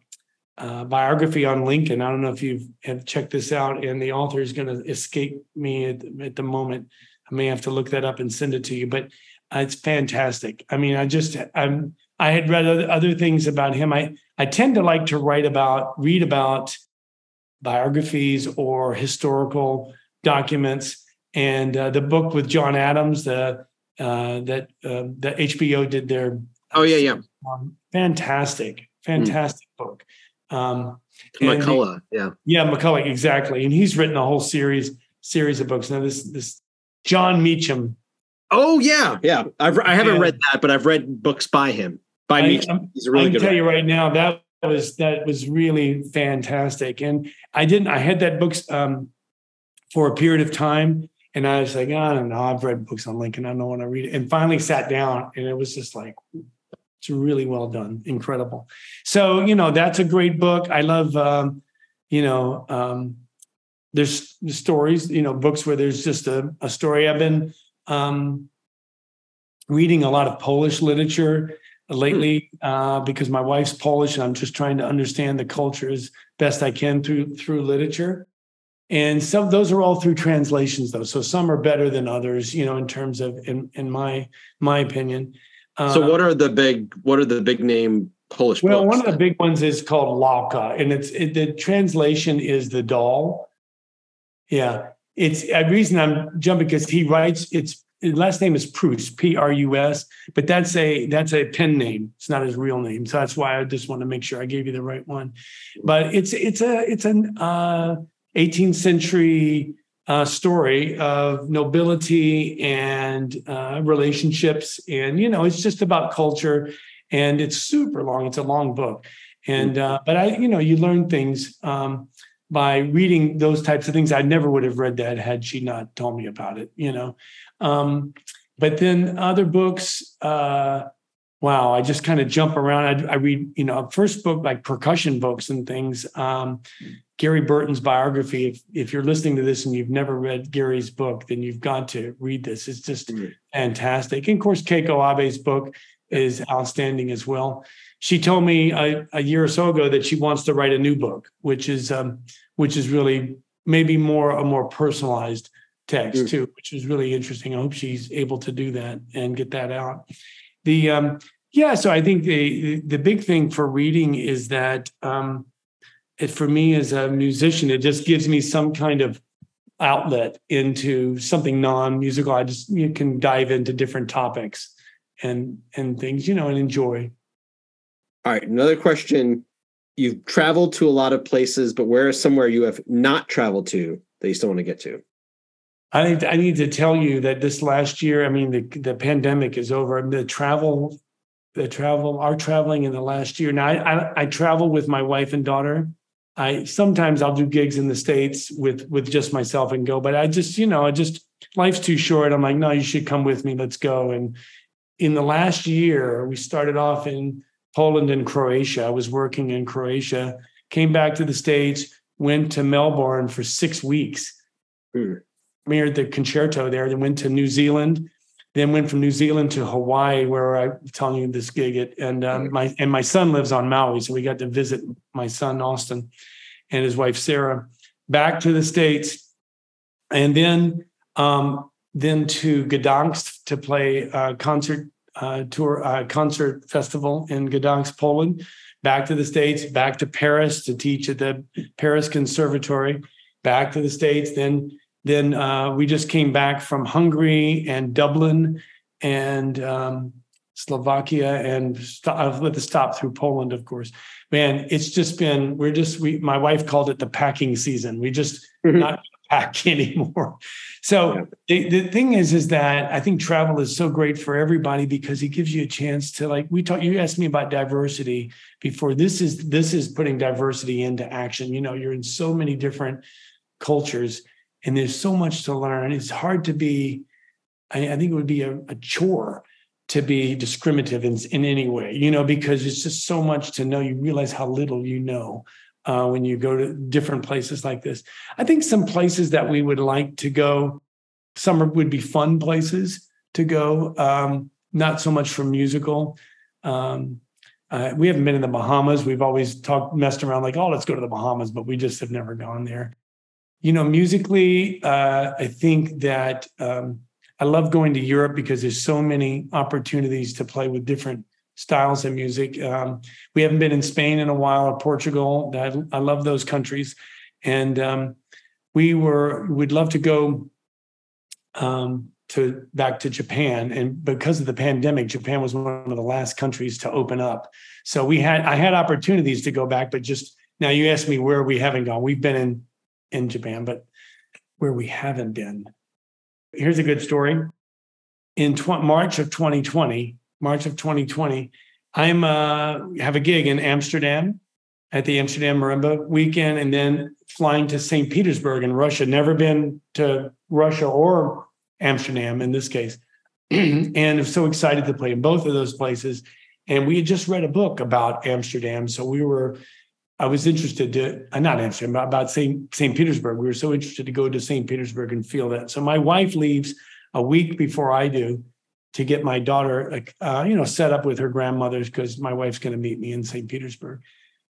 uh, biography on Lincoln. I don't know if you have checked this out, and the author is going to escape me at, at the moment. I may have to look that up and send it to you. But it's fantastic. I mean, I just I'm I had read other, other things about him. I I tend to like to write about, read about biographies or historical documents. And uh, the book with John Adams, the uh, that uh, the HBO did their oh yeah yeah um, fantastic fantastic mm. book. Um, McCullough, yeah, yeah, McCullough, exactly. And he's written a whole series series of books. Now this this Jon Meacham Oh yeah, yeah. I've I haven't yeah. read that, but I've read books by him. By me, he's a really I can tell writer. you right now that was that was really fantastic. And I didn't. I had that books um, for a period of time, and I was like, I don't know. I've read books on Lincoln. I don't want to read it. And finally sat down, and it was just like, it's really well done, incredible. So you know, that's a great book. I love, um, you know, um, there's stories, you know, books where there's just a, a story. I've been um, reading a lot of Polish literature lately uh, because my wife's Polish and I'm just trying to understand the culture as best I can through through literature. And some those are all through translations though. So some are better than others, you know, in terms of in in my my opinion. Uh, so what are the big what are the big name Polish well, one of the big ones is called Lalka, and it's it, the translation is the doll. Yeah, it's a reason I'm jumping because he writes it's his last name is Prus, P R U S, but that's a that's a pen name. It's not his real name, so that's why I just want to make sure I gave you the right one. But it's it's a it's an uh, 18th century uh, story of nobility and uh, relationships, and you know it's just about culture, and it's super long. It's a long book, and uh, but I you know you learn things. Um, by reading those types of things. I never would have read that had she not told me about it, you know. Um, but then other books, uh, wow, I just kind of jump around. I, I, read, you know, first book like percussion books and things. Um, Gary Burton's biography. If if you're listening to this and you've never read Gary's book, then you've got to read this. It's just mm-hmm. fantastic. And of course, Keiko Abe's book is outstanding as well. She told me a, a, year or so ago that she wants to write a new book, which is um, which is really maybe more a more personalized text mm. too, which is really interesting. I hope she's able to do that and get that out. The um, yeah, so I think the the big thing for reading is that um, it for me as a musician, it just gives me some kind of outlet into something non-musical. I just you can dive into different topics and and things, you know, and enjoy. All right, another question. You've traveled to a lot of places, but where is somewhere you have not traveled to that you still want to get to? I need I need to tell you that this last year, I mean, the the pandemic is over. The travel, the travel, our traveling in the last year. Now, I, I, I travel with my wife and daughter. I sometimes I'll do gigs in the states with with just myself and go, but I just you know I just life's too short. I'm like, no, you should come with me. Let's go. And in the last year, we started off in Poland and Croatia. I was working in Croatia, came back to the states, went to Melbourne for six weeks. Mm premiered the concerto there, then went to New Zealand, then went from New Zealand to Hawaii, where I'm telling you this gig at, and um, my and my son lives on Maui, so we got to visit my son Austin and his wife Sarah. Back to the states, and then um, then to Gdansk to play a concert uh, tour, uh, concert festival in Gdansk, Poland. Back to the states, back to Paris to teach at the Paris Conservatory. Back to the states, then then uh, we just came back from Hungary and Dublin and um, Slovakia and st- with the stop through Poland, of course. Man, it's just been we're just we. My wife called it the packing season. We just mm-hmm. not pack anymore. So the, the thing is, is that I think travel is so great for everybody because it gives you a chance to like we talked. You asked me about diversity before. This is this is putting diversity into action. You know, you're in so many different cultures and there's so much to learn. It's hard to be, I, I think it would be a, a, chore to be discriminative in, in any way, you know, because it's just so much to know. You realize how little you know uh, when you go to different places like this. I think some places that we would like to go, some would be fun places to go, um, not so much for musical. Um, uh, we haven't been in the Bahamas. We've always talked, messed around like, oh, let's go to the Bahamas, but we just have never gone there you know, musically, uh, I think that um, I love going to Europe because there's so many opportunities to play with different styles of music. Um, we haven't been in Spain in a while or Portugal. I, I love those countries, and um, we were we'd love to go um, to back to Japan. And because of the pandemic, Japan was one of the last countries to open up. So we had I had opportunities to go back, but just now you asked me where we haven't gone. We've been in in Japan, but where we haven't been. Here's a good story. In tw- March of 2020, March of 2020, I'm uh, have a gig in Amsterdam at the Amsterdam Marimba weekend, and then flying to St. Petersburg in Russia. Never been to Russia or Amsterdam in this case, and I'm so excited to play in both of those places. And we had just read a book about Amsterdam, so we were I was interested to, uh, not Amsterdam, about, St. St. Petersburg. We were so interested to go to St. Petersburg and feel that. So my wife leaves a week before I do to get my daughter, uh, you know, set up with her grandmother's because my wife's going to meet me in St. Petersburg.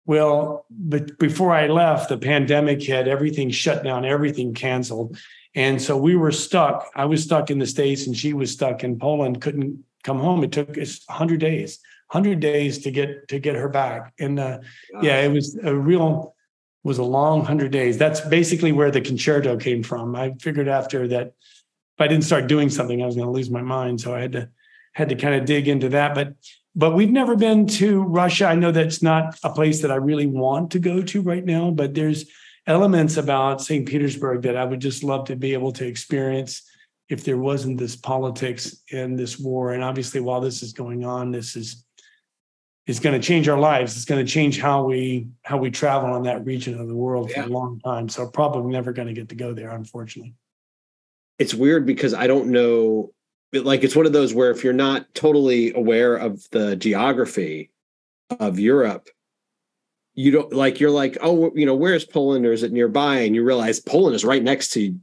Well, but before I left, the pandemic hit, everything shut down, everything canceled. And so we were stuck. I was stuck in the States and she was stuck in Poland, couldn't come home. It took us 100 days hundred days to get to get her back. And uh, yeah, it was a real was a long hundred days. That's basically where the concerto came from. I figured after that, if I didn't start doing something, I was going to lose my mind. So I had to had to kind of dig into that. But but we've never been to Russia. I know that's not a place that I really want to go to right now, but there's elements about St. Petersburg that I would just love to be able to experience if there wasn't this politics and this war. And obviously, while this is going on, this is is going to change our lives. It's going to change how we how we travel in that region of the world yeah. for a long time. So probably never going to get to go there, unfortunately. It's weird because I don't know like it's one of those where if you're not totally aware of the geography of Europe, you don't like you're like, oh, you know, where's Poland or is it nearby? And you realize Poland is right next to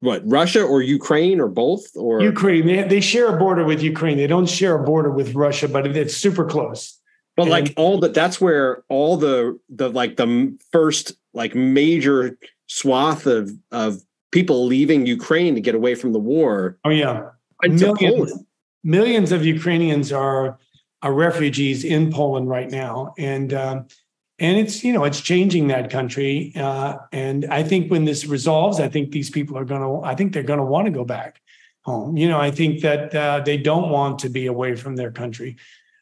what Russia or Ukraine or both or Ukraine. They, they share a border with Ukraine. They don't share a border with Russia, but it's super close. But and, like all the that's where all the the like the first like major swath of of people leaving Ukraine to get away from the war. Oh yeah, millions, millions of Ukrainians are are refugees in Poland right now, and um, and it's you know it's changing that country. Uh, and I think when this resolves, I think these people are going to. I think they're going to want to go back home. You know, I think that uh, they don't want to be away from their country,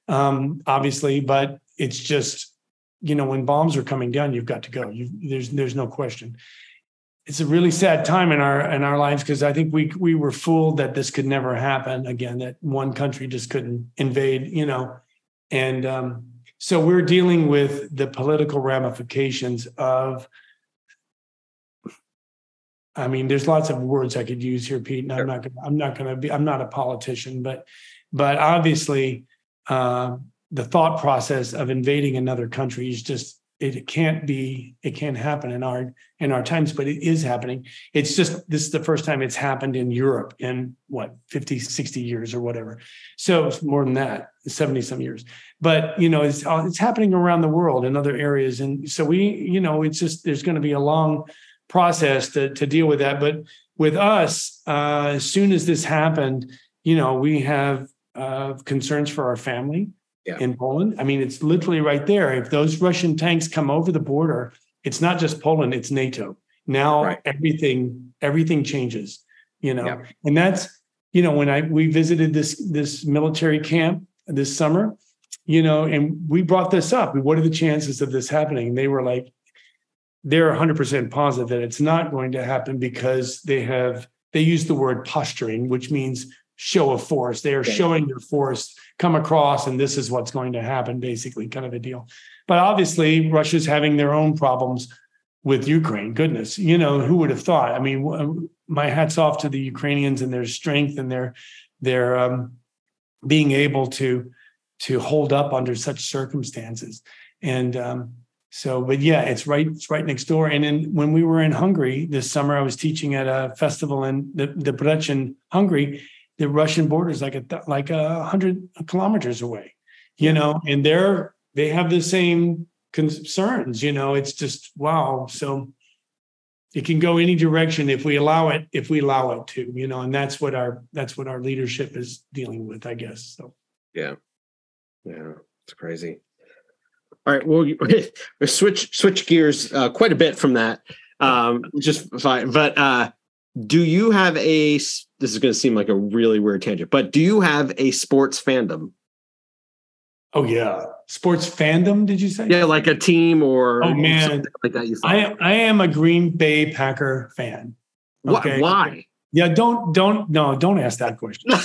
um, obviously, but it's just you know when bombs are coming down, you've got to go. You, there's there's no question it's a really sad time in our in our lives because I think we we were fooled that this could never happen again. That one country just couldn't invade, you know, and um, so we're dealing with the political ramifications of. I mean, there's lots of words I could use here, Pete, and I'm not gonna, I'm not going to be I'm not a politician, but but obviously uh, the thought process of invading another country is just it can't be it can't happen in our in our times but it is happening. It's just this is the first time it's happened in europe in what 50 60 years or whatever. So more than that 70 some years. But you know it's uh, it's happening around the world in other areas and so we you know it's just there's going to be a long process to to deal with that. But with us uh, as soon as this happened you know we have uh, concerns for our family yeah. in Poland. I mean, it's literally right there. If those Russian tanks come over the border, it's not just Poland, it's NATO. Now right. everything everything changes, you know. Yeah. And that's, you know, when I we visited this this military camp this summer, you know, and we brought this up. What are the chances of this happening? And they were like, they're 100% positive that it's not going to happen because they have they use the word posturing, which means show of force. They are okay. showing their force come across, and this is what's going to happen, basically, kind of a deal. But obviously, Russia's having their own problems with Ukraine. Goodness, you know, who would have thought? I mean, my hats off to the Ukrainians and their strength and their their um, being able to to hold up under such circumstances. And um, so, but yeah, it's right, it's right next door. And then when we were in Hungary this summer, I was teaching at a festival in the, the in Hungary, the Russian border is like a like a hundred kilometers away, you know, and they're they have the same concerns. You know, it's just wow. So it can go any direction if we allow it. If we allow it to, you know, and that's what our that's what our leadership is dealing with, I guess. So yeah, yeah, it's crazy. All right, well, switch switch gears uh, quite a bit from that. Um, just fine, but uh, do you have a this is going to seem like a really weird tangent but do you have a sports fandom? Oh yeah. Sports fandom did you say? Yeah like a team or oh man. like that you I, I am a green bay packer fan. Okay? why? Yeah don't don't no don't ask that question.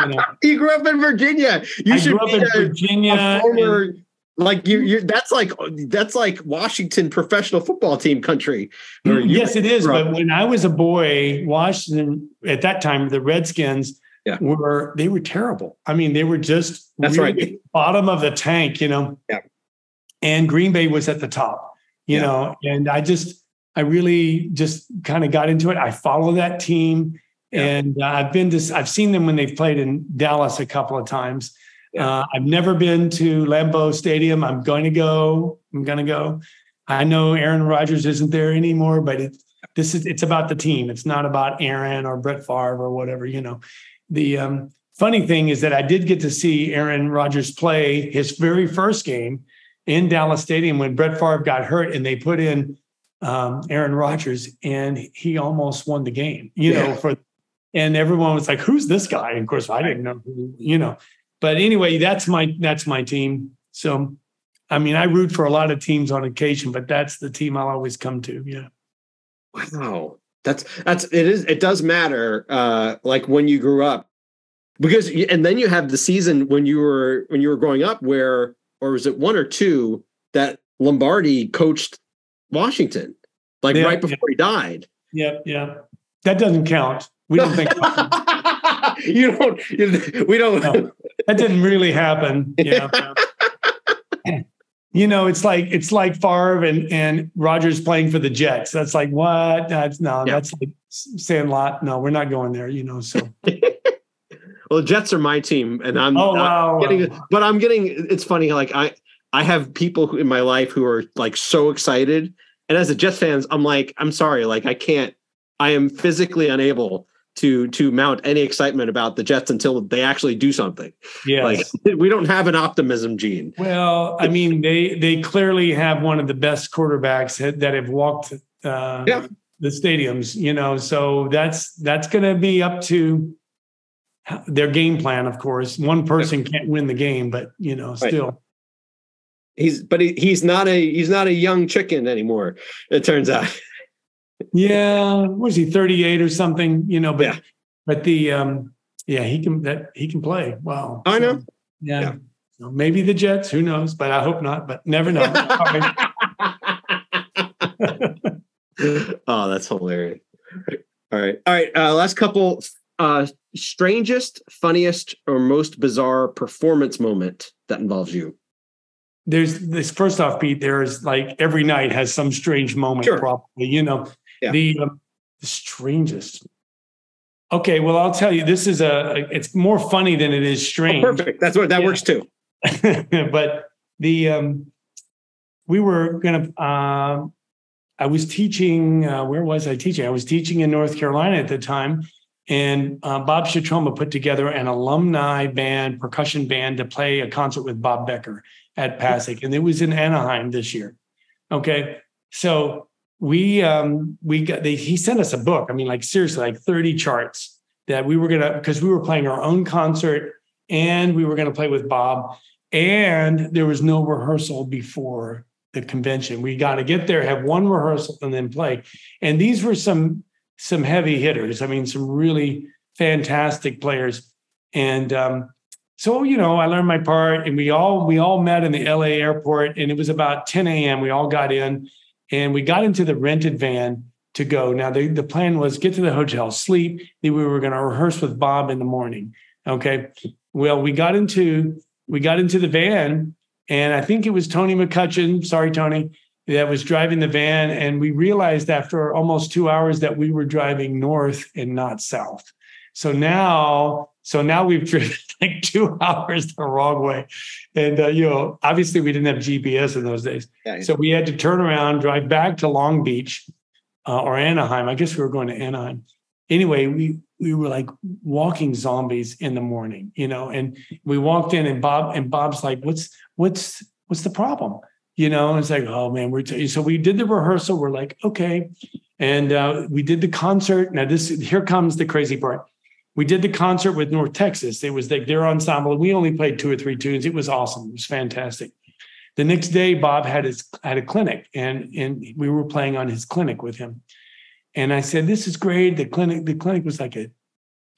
You, know? you grew up in virginia. You I should grew up in a, virginia a former and, like you you that's like that's like Washington professional football team country. yes, it is. But when I was a boy, Washington at that time, the Redskins yeah. were they were terrible. I mean, they were just that's really right. bottom of the tank, you know. Yeah. And Green Bay was at the top, you yeah. know, and I just I really just kind of got into it. I follow that team. Yeah. And uh, I've been to, I've seen them when they've played in Dallas a couple of times. Uh, I've never been to Lambeau Stadium. I'm going to go. I'm going to go. I know Aaron Rodgers isn't there anymore, but it's this is it's about the team. It's not about Aaron or Brett Favre or whatever. You know, the um, funny thing is that I did get to see Aaron Rodgers play his very first game in Dallas Stadium when Brett Favre got hurt, and they put in um, Aaron Rodgers, and he almost won the game. You yeah. know, for and everyone was like, "Who's this guy?" And of course, I didn't know. Who, you know, but anyway, that's my that's my team. So, I mean, I root for a lot of teams on occasion, but that's the team I'll always come to. Yeah. Wow, that's that's it is it does matter. Uh, like when you grew up, because and then you have the season when you were when you were growing up where or was it one or two that Lombardi coached Washington like yeah, right before yeah. he died. Yeah, yeah. That doesn't count. We don't think. you don't. we don't. No, that didn't really happen. Yeah. you know, it's like it's like Favre and and Rodgers playing for the Jets. That's like what? That's no. Yeah. That's like Sandlot. No, we're not going there. You know, so. well, the Jets are my team, and I'm. Oh wow! Getting, but I'm getting. It's funny. Like I, I have people in my life who are like so excited, and as a Jets fans, I'm like, I'm sorry, like I can't. I am physically unable to to mount any excitement about the Jets until they actually do something. Yeah, like we don't have an optimism gene. Well, I mean, they they clearly have one of the best quarterbacks that have walked uh, yeah. the stadiums. You know, so that's that's going to be up to their game plan. Of course, one person can't win the game, but you know, still. Right. He's but he, he's not a he's not a young chicken anymore. It turns out. Yeah, was he 38 or something? You know, but yeah. but the um yeah, he can that he can play. Wow. I know. yeah. yeah. So maybe the Jets, who knows? But I hope not, but never know. oh, that's hilarious. All right. All right. Uh, last couple uh strangest, funniest, or most bizarre performance moment that involves you there's this first off Pete there's like every night has some strange moment sure. probably you know yeah. the, um, the strangest okay well i'll tell you this is a it's more funny than it is oh, strange oh, perfect that's what that yeah. works too but the um we were gonna um i was teaching uh, where was i teaching i was teaching in north carolina at the time and uh, bob Schietroma put together an alumni band percussion band to play a concert with bob becker at PASIC, and it was in Anaheim this year. Okay, so we um, we got they, he sent us a book. I mean, like seriously, like thirty charts that we were gonna because we were playing our own concert and we were gonna play with Bob, and there was no rehearsal before the convention. We got to get there, have one rehearsal, and then play. And these were some some heavy hitters. I mean, some really fantastic players. And um, so you know i learned my part and we all we all met in the la airport and it was about 10 a.m we all got in and we got into the rented van to go. Now the, the plan was get to the hotel sleep. Then we were going to rehearse with bob in the morning okay? Well we got into we got into the van and i think it was tony mccutcheon sorry tony that was driving the van. And we realized after almost two hours that we were driving north and not south. So now so now we've driven like two hours the wrong way. And, uh, you know, obviously we didn't have GPS in those days. Yeah. So we had to turn around, drive back to Long Beach uh, or Anaheim. I guess we were going to Anaheim. Anyway, we, we were like walking zombies in the morning, you know, and we walked in and Bob and Bob's like, what's, what's, what's the problem? You know, and it's like, oh man, we're, t-. so we did the rehearsal. We're like, okay. And uh, we did the concert. Now this, here comes the crazy part we did the concert with North Texas. It was like their ensemble. We only played two or three tunes. It was awesome. It was fantastic. The next day, Bob had his had a clinic, and and we were playing on his clinic with him. And I said, "This is great." The clinic the clinic was like at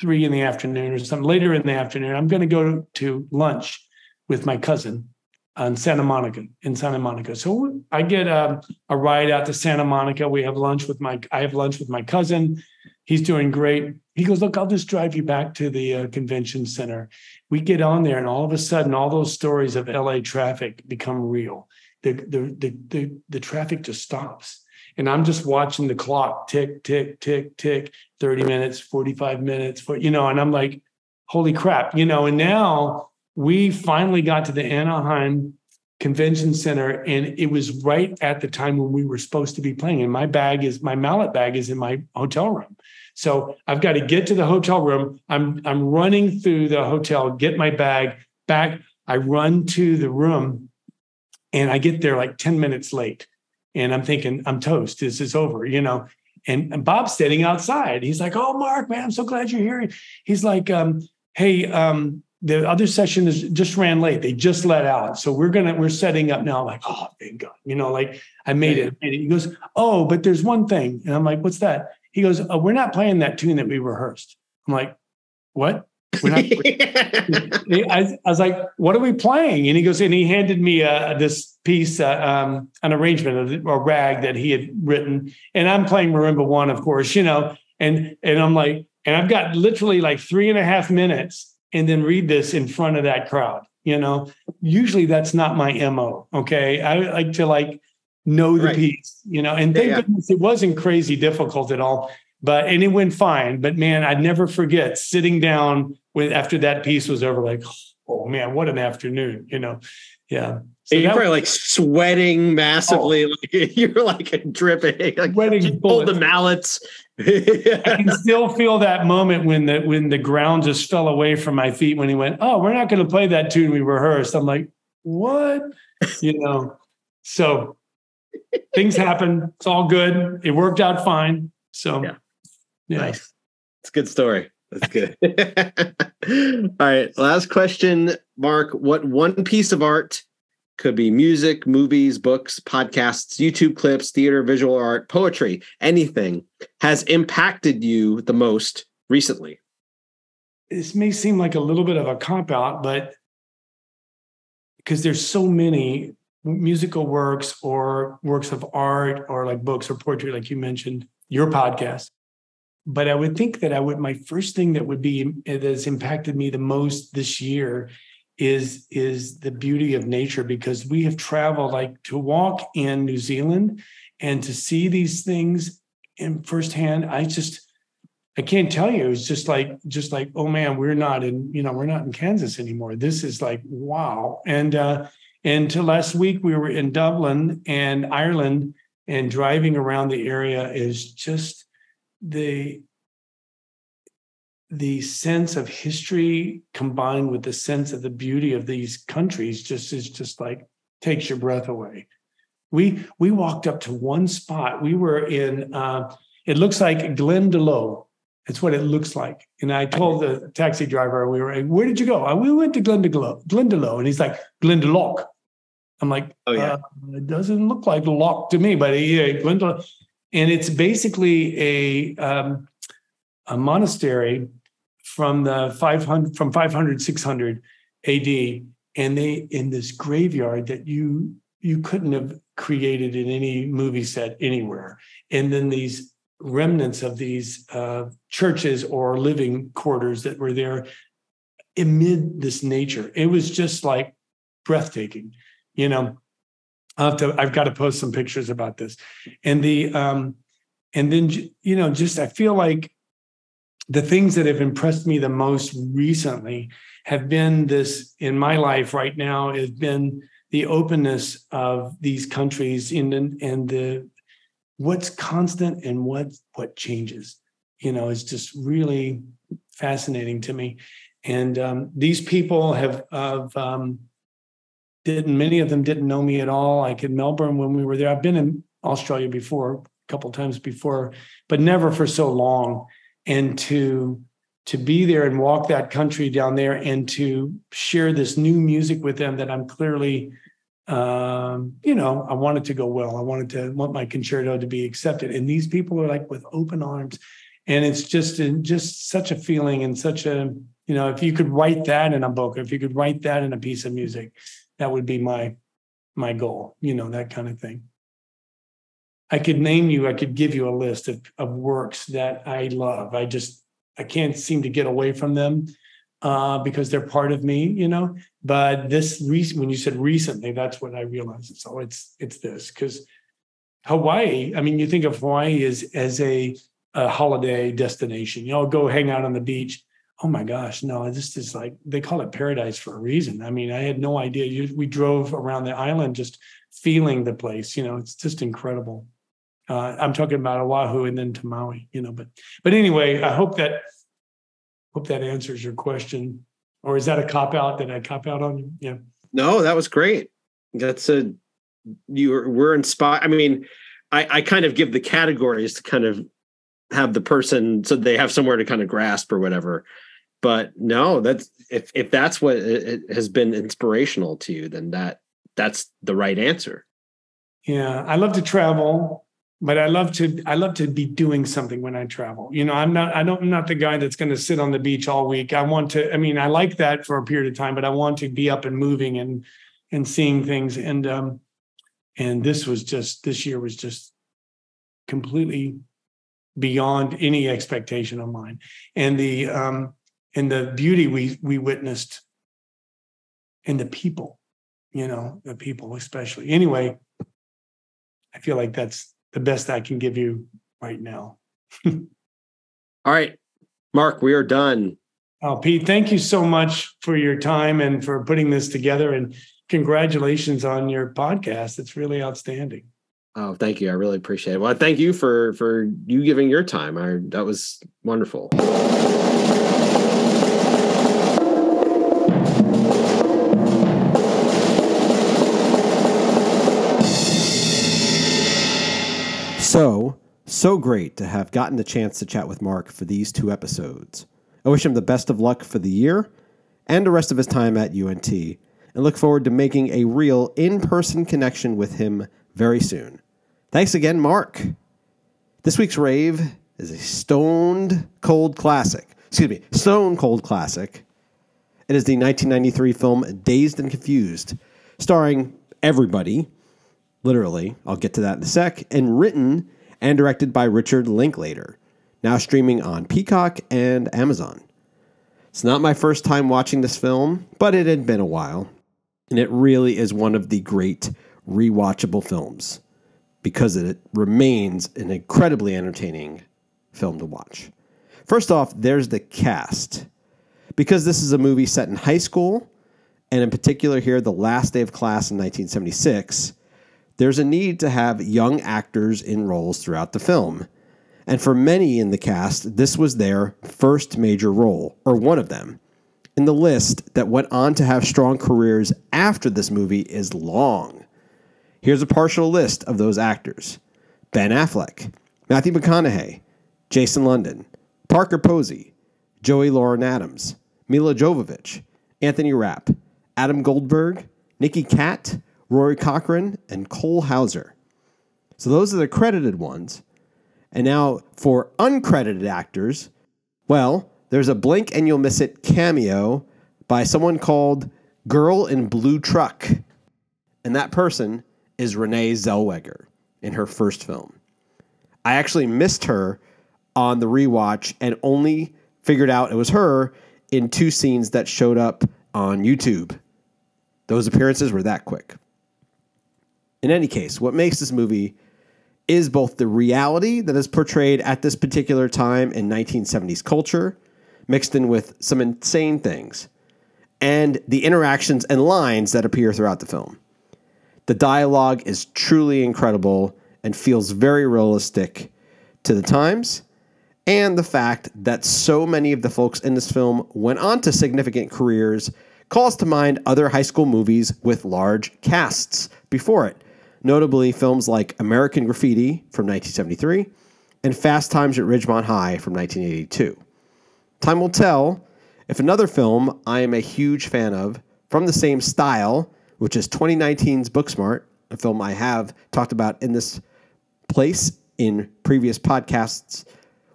three in the afternoon or something later in the afternoon. I'm going to go to lunch with my cousin on Santa Monica in Santa Monica. So I get a, a ride out to Santa Monica. We have lunch with my I have lunch with my cousin. He's doing great. He goes, look, I'll just drive you back to the uh, convention center. We get on there, and all of a sudden, all those stories of LA traffic become real. The the the the, the traffic just stops. And I'm just watching the clock tick, tick, tick, tick, 30 minutes, 45 minutes, for you know, and I'm like, holy crap, you know, and now we finally got to the Anaheim Convention Center, and it was right at the time when we were supposed to be playing. And my bag is my mallet bag is in my hotel room. So I've got to get to the hotel room. I'm I'm running through the hotel, get my bag back. I run to the room and I get there like 10 minutes late. And I'm thinking, I'm toast. This is over, you know. And, and Bob's standing outside. He's like, Oh, Mark, man, I'm so glad you're here. He's like, um, hey, um, the other session is just ran late. They just let out. So we're gonna, we're setting up now. I'm like, oh thank God. You know, like I made it. And he goes, Oh, but there's one thing. And I'm like, what's that? He goes, oh, We're not playing that tune that we rehearsed. I'm like, What? We're not. I, I, was like, What are we playing? And he goes, and he handed me uh, this piece, uh, um, an arrangement of a rag that he had written. And I'm playing Marimba One, of course, you know. And and I'm like, and I've got literally like three and a half minutes and then read this in front of that crowd. You know, usually that's not my MO. Okay. I like to like know the right. piece, you know, and thank yeah, yeah. goodness it wasn't crazy difficult at all. But and it went fine. But man, I'd never forget sitting down with after that piece was over, like, oh man, what an afternoon, you know. Yeah. So you're probably like sweating massively, oh, like you're like dripping, like sweating hold the mallets. I can still feel that moment when the when the ground just fell away from my feet when he went, Oh, we're not going to play that tune we rehearsed. I'm like, what? You know, so things happen. It's all good. It worked out fine. So yeah. yeah. Nice. It's a good story. That's good. all right. Last question, Mark. What one piece of art could be music, movies, books, podcasts, YouTube clips, theater, visual art, poetry, anything has impacted you the most recently? This may seem like a little bit of a cop out, but because there's so many musical works or works of art or like books or poetry, like you mentioned, your podcast. But I would think that I would, my first thing that would be that has impacted me the most this year is is the beauty of nature because we have traveled like to walk in New Zealand and to see these things in firsthand. I just I can't tell you. It's just like just like oh man, we're not in you know we're not in Kansas anymore. This is like wow. And uh, to last week we were in Dublin and Ireland and driving around the area is just the the sense of history combined with the sense of the beauty of these countries just is just like takes your breath away. We we walked up to one spot. We were in uh, it looks like Glendalough. It's what it looks like. And I told the taxi driver we were where did you go? Uh, we went to Glendalough, Glendalough, and he's like Glendalough. I'm like, oh yeah, uh, it doesn't look like lock to me, but yeah, Glendalough. And it's basically a um, a monastery from the 500 from 500 600 AD and they in this graveyard that you you couldn't have created in any movie set anywhere and then these remnants of these uh, churches or living quarters that were there amid this nature it was just like breathtaking you know i have to i've got to post some pictures about this. And the um and then you know just i feel like the things that have impressed me the most recently have been this in my life right now has been the openness of these countries in and the what's constant and what what changes. You know is just really fascinating to me. And um, these people have, have um, didn't many of them didn't know me at all like in melbourne when we were there i've been in australia before a couple times before but never for so long and to to be there and walk that country down there and to share this new music with them that I'm clearly um, you know, I wanted to go well. I wanted to want my concerto to be accepted. And these people are like with open arms. And it's just just such a feeling and such a, you know, if you could write that in a book, if you could write that in a piece of music, that would be my my goal, you know, that kind of thing. I could name you, I could give you a list of, of works that I love. I just, I can't seem to get away from them uh, because they're part of me, you know. But this, re- when you said recently, that's what I realized. So it's it's this because Hawaii. I mean, you think of Hawaii as as a, a holiday destination. You know, go hang out on the beach. Oh my gosh, no! This is like they call it paradise for a reason. I mean, I had no idea. You, we drove around the island just feeling the place. You know, it's just incredible. Uh, I'm talking about Oahu and then to Maui, you know. But but anyway, I hope that hope that answers your question. Or is that a cop out? Did I cop out on you? Yeah. No, that was great. That's a you were, we're inspired. I mean, I, I kind of give the categories to kind of have the person so they have somewhere to kind of grasp or whatever. But no, that's if if that's what it has been inspirational to you, then that that's the right answer. Yeah, I love to travel but I love to I love to be doing something when I travel. You know, I'm not I don't I'm not the guy that's going to sit on the beach all week. I want to I mean, I like that for a period of time, but I want to be up and moving and and seeing things and um and this was just this year was just completely beyond any expectation of mine. And the um, and the beauty we we witnessed in the people, you know, the people especially. Anyway, I feel like that's the best I can give you right now. All right, Mark, we are done. Oh, Pete, thank you so much for your time and for putting this together. And congratulations on your podcast. It's really outstanding. Oh, thank you. I really appreciate it. Well, thank you for for you giving your time. I that was wonderful. So, so great to have gotten the chance to chat with Mark for these two episodes. I wish him the best of luck for the year and the rest of his time at UNT, and look forward to making a real in person connection with him very soon. Thanks again, Mark. This week's rave is a stoned cold classic. Excuse me, stone cold classic. It is the 1993 film Dazed and Confused, starring everybody literally. I'll get to that in a sec. And written and directed by Richard Linklater, now streaming on Peacock and Amazon. It's not my first time watching this film, but it had been a while. And it really is one of the great rewatchable films because it remains an incredibly entertaining film to watch. First off, there's the cast. Because this is a movie set in high school, and in particular here, the last day of class in 1976, there's a need to have young actors in roles throughout the film. And for many in the cast, this was their first major role, or one of them. And the list that went on to have strong careers after this movie is long. Here's a partial list of those actors Ben Affleck, Matthew McConaughey, Jason London, Parker Posey, Joey Lauren Adams, Milla Jovovich, Anthony Rapp, Adam Goldberg, Nikki Katt, Rory Cochrane, and Cole Hauser. So those are the credited ones. And now for uncredited actors, well, there's a blink and you'll miss it cameo by someone called Girl in Blue Truck. And that person is Renee Zellweger in her first film. I actually missed her on the rewatch and only figured out it was her in two scenes that showed up on YouTube. Those appearances were that quick. In any case, what makes this movie is both the reality that is portrayed at this particular time in 1970s culture, mixed in with some insane things, and the interactions and lines that appear throughout the film. The dialogue is truly incredible and feels very realistic to the times, and the fact that so many of the folks in this film went on to significant careers calls to mind other high school movies with large casts before it notably films like American Graffiti from 1973 and Fast Times at Ridgemont High from 1982. Time will tell if another film I am a huge fan of from the same style, which is 2019's Booksmart, a film I have talked about in this place in previous podcasts,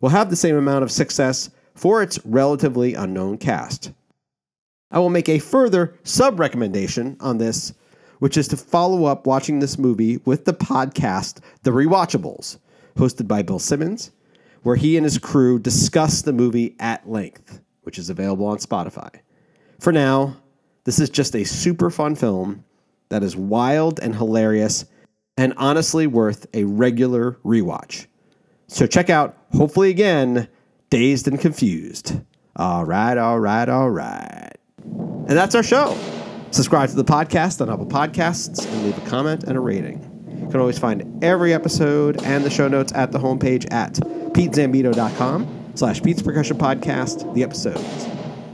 will have the same amount of success for its relatively unknown cast. I will make a further sub recommendation on this which is to follow up watching this movie with the podcast, The Rewatchables, hosted by Bill Simmons, where he and his crew discuss the movie at length, which is available on Spotify. For now, this is just a super fun film that is wild and hilarious and honestly worth a regular rewatch. So check out, hopefully again, Dazed and Confused. All right, all right, all right. And that's our show. Subscribe to the podcast on Apple Podcasts and leave a comment and a rating. You can always find every episode and the show notes at the homepage at petezambito.com slash Pete's Percussion Podcast, the episodes.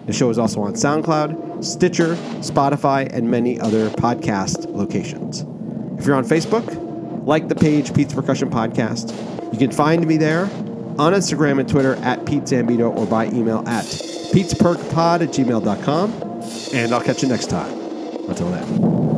The show is also on SoundCloud, Stitcher, Spotify, and many other podcast locations. If you're on Facebook, like the page Pete's Percussion Podcast. You can find me there on Instagram and Twitter at Pete Zambito or by email at petesperkpod at gmail.com. And I'll catch you next time. Until then.